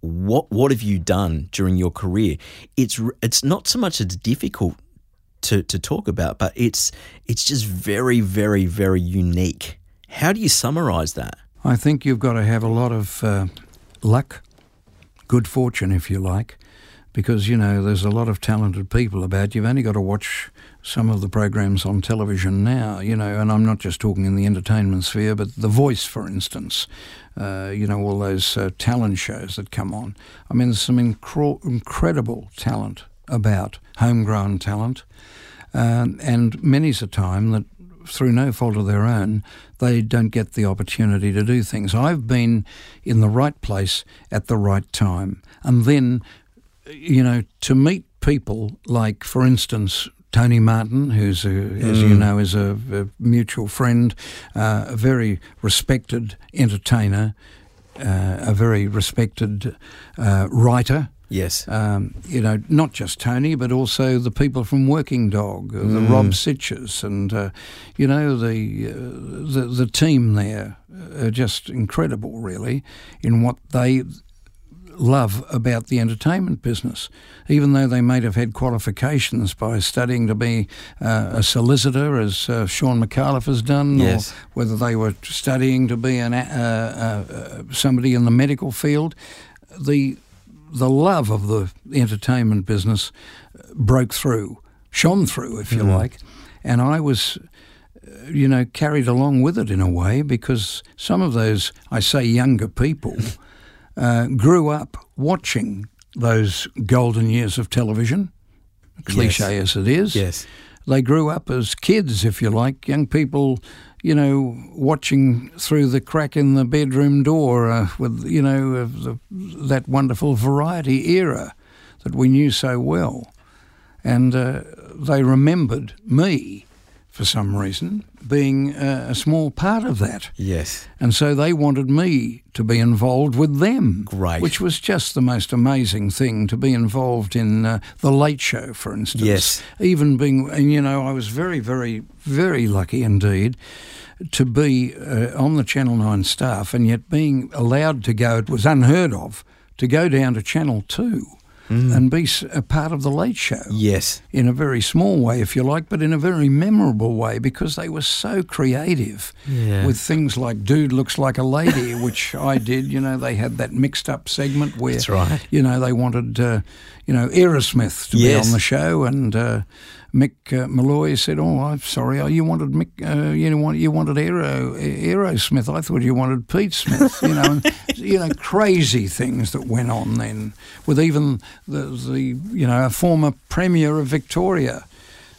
what what have you done during your career? It's it's not so much it's difficult to, to talk about, but it's it's just very, very, very unique. How do you summarise that? I think you've got to have a lot of uh, luck, good fortune, if you like, because you know there's a lot of talented people about. You've only got to watch some of the programs on television now, you know, and I'm not just talking in the entertainment sphere, but The Voice, for instance. Uh, you know, all those uh, talent shows that come on. I mean, there's some incro- incredible talent about, homegrown talent, um, and many's a time that through no fault of their own, they don't get the opportunity to do things. I've been in the right place at the right time. And then, you know, to meet people like, for instance, Tony Martin, who's, a, as you know, is a, a mutual friend, uh, a very respected entertainer, uh, a very respected uh, writer. Yes. Um, you know, not just Tony, but also the people from Working Dog, uh, the Rob Sitches, and uh, you know the, uh, the the team there are just incredible, really, in what they love about the entertainment business. Even though they might have had qualifications by studying to be uh, a solicitor, as uh, Shaun Micallef has done, Yes. or whether they were studying to be an, uh, uh, somebody in the medical field, the the love of the entertainment business broke through, shone through, if you like, and I was, uh, you know, carried along with it in a way because some of those, I say, younger people, uh, grew up watching those golden years of television, cliche as it is. Yes. They grew up as kids, if you like, young people, you know, watching through the crack in the bedroom door uh, with, you know, of the, that wonderful variety era that we knew so well. And uh, they remembered me, for some reason, being uh, a small part of that. Yes. And so they wanted me to be involved with them. Great. Which was just the most amazing thing to be involved in uh, The Late Show, for instance. Yes. Even being, and you know, I was very, very, very lucky indeed to be uh, on the Channel 9 staff and yet being allowed to go, it was unheard of, to go down to Channel 2 and be a part of The Late Show Yes. in a very small way, if you like, but in a very memorable way because they were so creative Yeah. with things like Dude Looks Like a Lady, which I did. You know, they had that mixed up segment where, That's right. you know, they wanted, uh, you know, Aerosmith to Yes. be on the show and. Uh, Mick uh, Molloy said, "Oh, I'm sorry. Oh, you wanted Mick. Uh, you want you wanted Aero Aerosmith. I thought you wanted Pete Smith. You know, and, you know, crazy things that went on then with even the the you know a former premier of Victoria,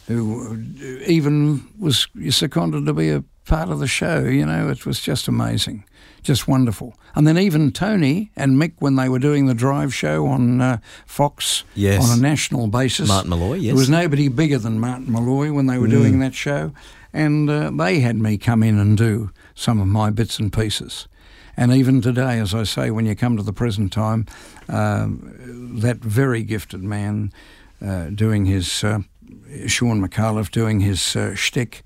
who even was seconded to be a part of the show. You know, it was just amazing, just wonderful. And then even Tony and Mick, when they were doing the drive show on uh, Fox Yes. on a national basis, Martin Molloy, yes. there was nobody bigger than Martin Molloy when they were doing that show, and uh, they had me come in and do some of my bits and pieces. And even today, as I say, when you come to the present time, um, that very gifted man uh, doing his uh, Shaun Micallef doing his uh, shtick,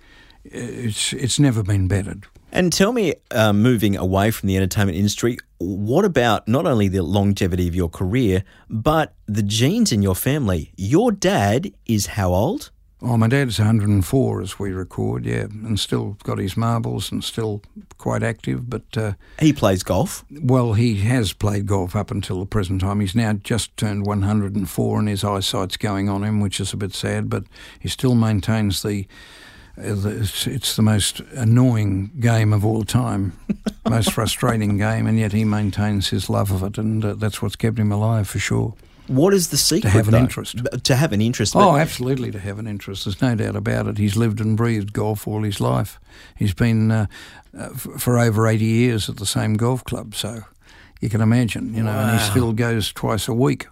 it's it's never been bettered. And tell me, uh, moving away from the entertainment industry, what about not only the longevity of your career, but the genes in your family? Your dad is how old? Oh, my dad's 104 as we record, yeah, and still got his marbles and still quite active. But uh, he plays golf. Well, he has played golf up until the present time. He's now just turned 104, and his eyesight's going on him, which is a bit sad. But he still maintains the. It's, it's the most annoying game of all time, most frustrating game, and yet he maintains his love of it, and uh, that's what's kept him alive for sure. What is the secret? To have an though? interest. To have an interest. Oh, absolutely, to have an interest. There's no doubt about it. He's lived and breathed golf all his life. He's been uh, uh, f- for over 80 years at the same golf club, so you can imagine, you know, wow. and he still goes twice a week.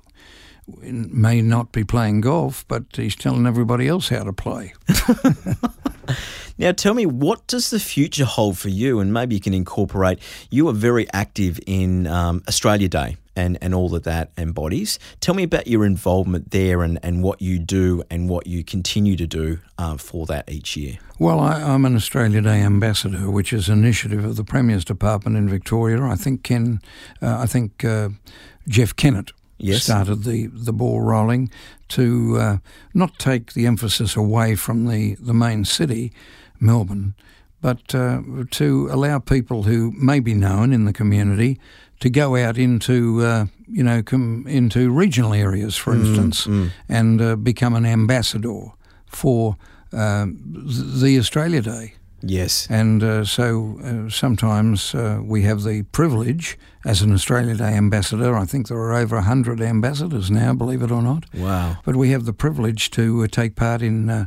May not be playing golf, but he's telling everybody else how to play. Now, tell me, what does the future hold for you? And maybe you can incorporate. You are very active in um, Australia Day and, and all that that embodies. Tell me about your involvement there and, and what you do and what you continue to do uh, for that each year. Well, I, am an Australia Day ambassador, which is an initiative of the Premier's Department in Victoria. I think Ken, uh, I think uh, Jeff Kennett yes. started the, the ball rolling to uh, not take the emphasis away from the, the main city, Melbourne, but uh, to allow people who may be known in the community to go out into uh, you know com- into regional areas, for mm, instance, mm. and uh, become an ambassador for uh, the Australia Day. Yes, and uh, so uh, sometimes uh, we have the privilege as an Australia Day ambassador. I think there are over hundred ambassadors now, believe it or not. Wow! But we have the privilege to take part in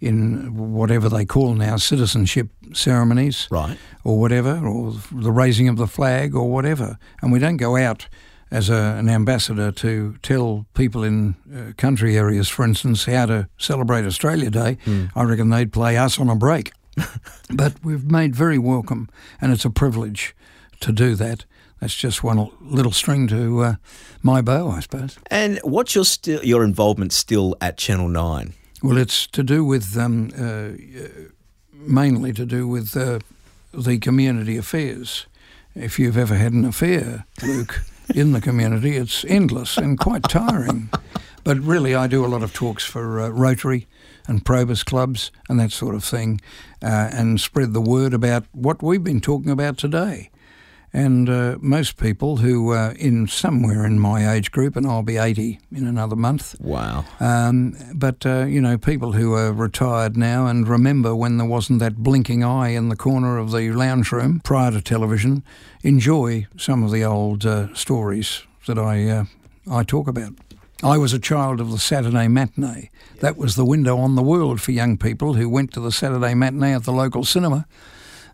in whatever they call now citizenship ceremonies, right, or whatever, or the raising of the flag, or whatever. And we don't go out as a, an ambassador to tell people in uh, country areas, for instance, how to celebrate Australia Day. Mm. I reckon they'd play us on a break. but we've made very welcome, and it's a privilege to do that. That's just one little string to uh, my bow, I suppose. And what's your still your involvement still at Channel Nine? Well, it's to do with um, uh, mainly to do with uh, the community affairs. If you've ever had an affair, Luke, in the community, it's endless and quite tiring. But really, I do a lot of talks for uh, Rotary and Probus clubs and that sort of thing, uh, and spread the word about what we've been talking about today. And uh, most people who are in somewhere in my age group, and I'll be 80 in another month. Wow. Um, but, uh, you know, people who are retired now and remember when there wasn't that blinking eye in the corner of the lounge room prior to television enjoy some of the old uh, stories that I, uh, I talk about. I was a child of the Saturday matinee. That was the window on the world for young people who went to the Saturday matinee at the local cinema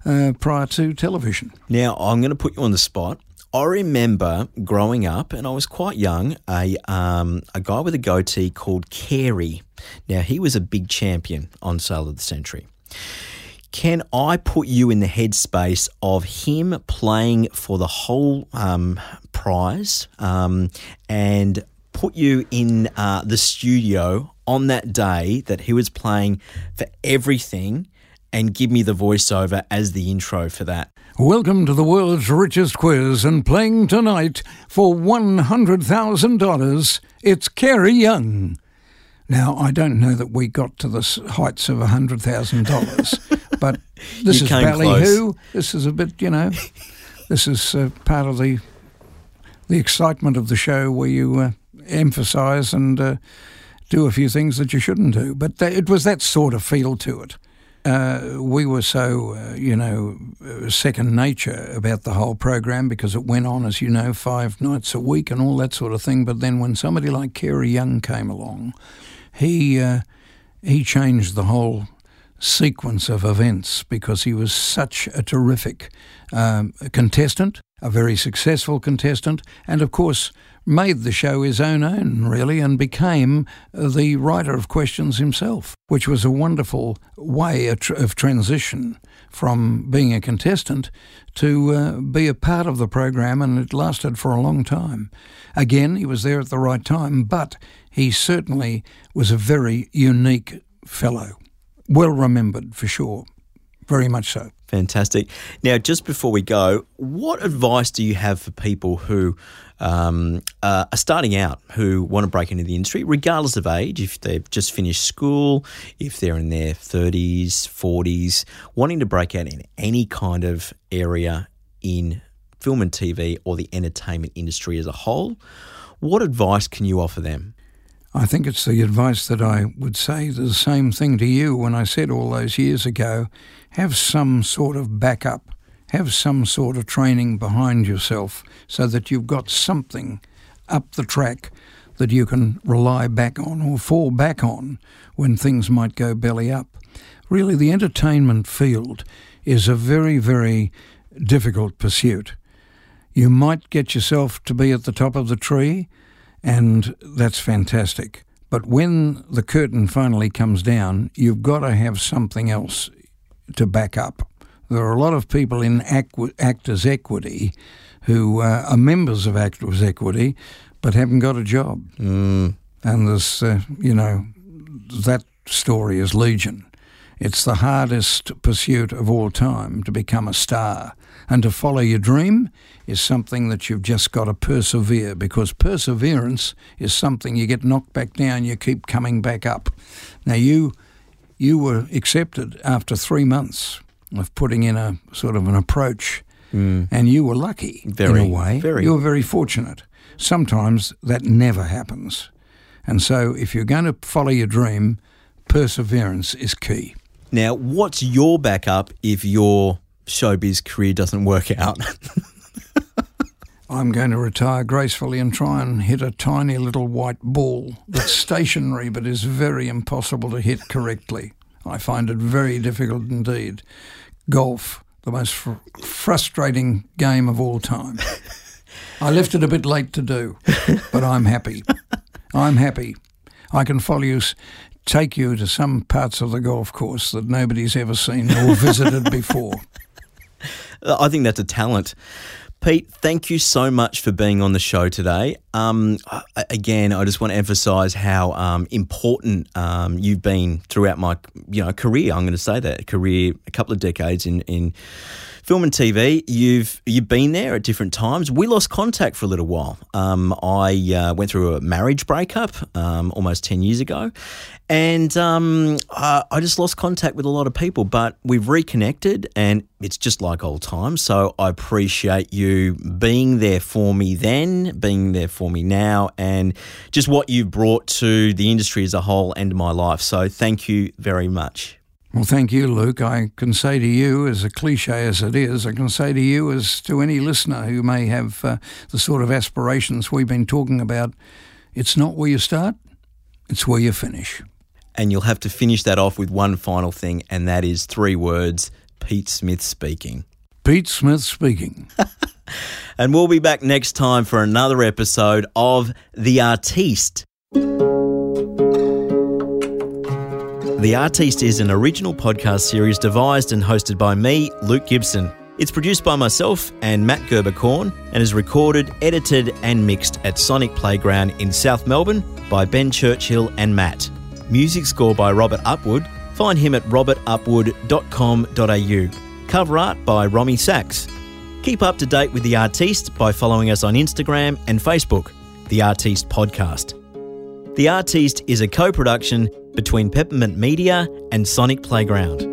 uh, prior to television. Now, I'm going to put you on the spot. I remember growing up, and I was quite young, a, um, a guy with a goatee called Cary. Now, he was a big champion on Sale of the Century. Can I put you in the headspace of him playing for the whole um, prize um, and put you in uh, the studio on that day that he was playing for everything and give me the voiceover as the intro for that. Welcome to the world's richest quiz and playing tonight for $100,000. It's Cary Young. Now, I don't know that we got to the heights of $100,000, but this is ballyhoo. This is a bit, you know, this is uh, part of the the excitement of the show where you uh, emphasise and uh, do a few things that you shouldn't do. But th- it was that sort of feel to it uh, we were so, uh, you know, uh, second nature about the whole program because it went on, as you know, five nights a week and all that sort of thing. But then when somebody like Cary Young came along, he uh, he changed the whole sequence of events because he was such a terrific um, contestant, a very successful contestant, and of course made the show his own own, really, and became the writer of questions himself, which was a wonderful way of transition from being a contestant to uh, be a part of the program, and it lasted for a long time. Again, he was there at the right time, but he certainly was a very unique fellow, well remembered for sure very much so. Fantastic. Now, just before we go, what advice do you have for people who um, uh, are starting out, who want to break into the industry, regardless of age, if they've just finished school, if they're in their 30s, 40s, wanting to break out in any kind of area in film and TV or the entertainment industry as a whole? What advice can you offer them? I think it's the advice that I would say the same thing to you when I said all those years ago have some sort of backup, have some sort of training behind yourself so that you've got something up the track that you can rely back on or fall back on when things might go belly up. Really, the entertainment field is a very, very difficult pursuit. You might get yourself to be at the top of the tree and that's fantastic. But when the curtain finally comes down, you've got to have something else to back up. There are a lot of people in Actors Equity who uh, are members of Actors Equity but haven't got a job. Mm. And there's, uh, you know, that story is legion. It's the hardest pursuit of all time to become a star. And to follow your dream is something that you've just got to persevere because perseverance is something you get knocked back down, you keep coming back up. Now, you, you were accepted after three months of putting in a sort of an approach, mm. and you were lucky very, in a way. Very. You were very fortunate. Sometimes that never happens. And so, if you're going to follow your dream, perseverance is key. Now, what's your backup if your showbiz career doesn't work out? I'm going to retire gracefully and try and hit a tiny little white ball that's stationary but is very impossible to hit correctly. I find it very difficult indeed. Golf, the most fr- frustrating game of all time. I left it a bit late to do, but I'm happy. I'm happy. I can follow you take you to some parts of the golf course that nobody's ever seen or visited before. I think that's a talent. Pete, thank you so much for being on the show today. Um, again, I just want to emphasise how um, important um, you've been throughout my you know career. I'm going to say that career, a couple of decades in in film and TV. You've you've been there at different times. We lost contact for a little while. Um, I uh, went through a marriage breakup um, almost ten years ago, and um, uh, I just lost contact with a lot of people, but we've reconnected and it's just like old times. So I appreciate you being there for me then, being there for me now, and just what you've brought to the industry as a whole and my life. So thank you very much. Well, thank you, Luke. I can say to you, as a cliche as it is, I can say to you, as to any listener who may have uh, the sort of aspirations we've been talking about, it's not where you start, it's where you finish and you'll have to finish that off with one final thing, and that is three words Pete Smith speaking. Pete Smith speaking. and we'll be back next time for another episode of The Artiste. The Artiste is an original podcast series devised and hosted by me, Luke Gibson. It's produced by myself and Matt Gerber Korn and is recorded, edited, and mixed at Sonic Playground in South Melbourne by Ben Churchill and Matt. Music score by Robert Upwood. Find him at robertupwood.com.au. Cover art by Romy Sachs. Keep up to date with The Artiste by following us on Instagram and Facebook, The Artiste Podcast. The Artiste is a co production between Peppermint Media and Sonic Playground.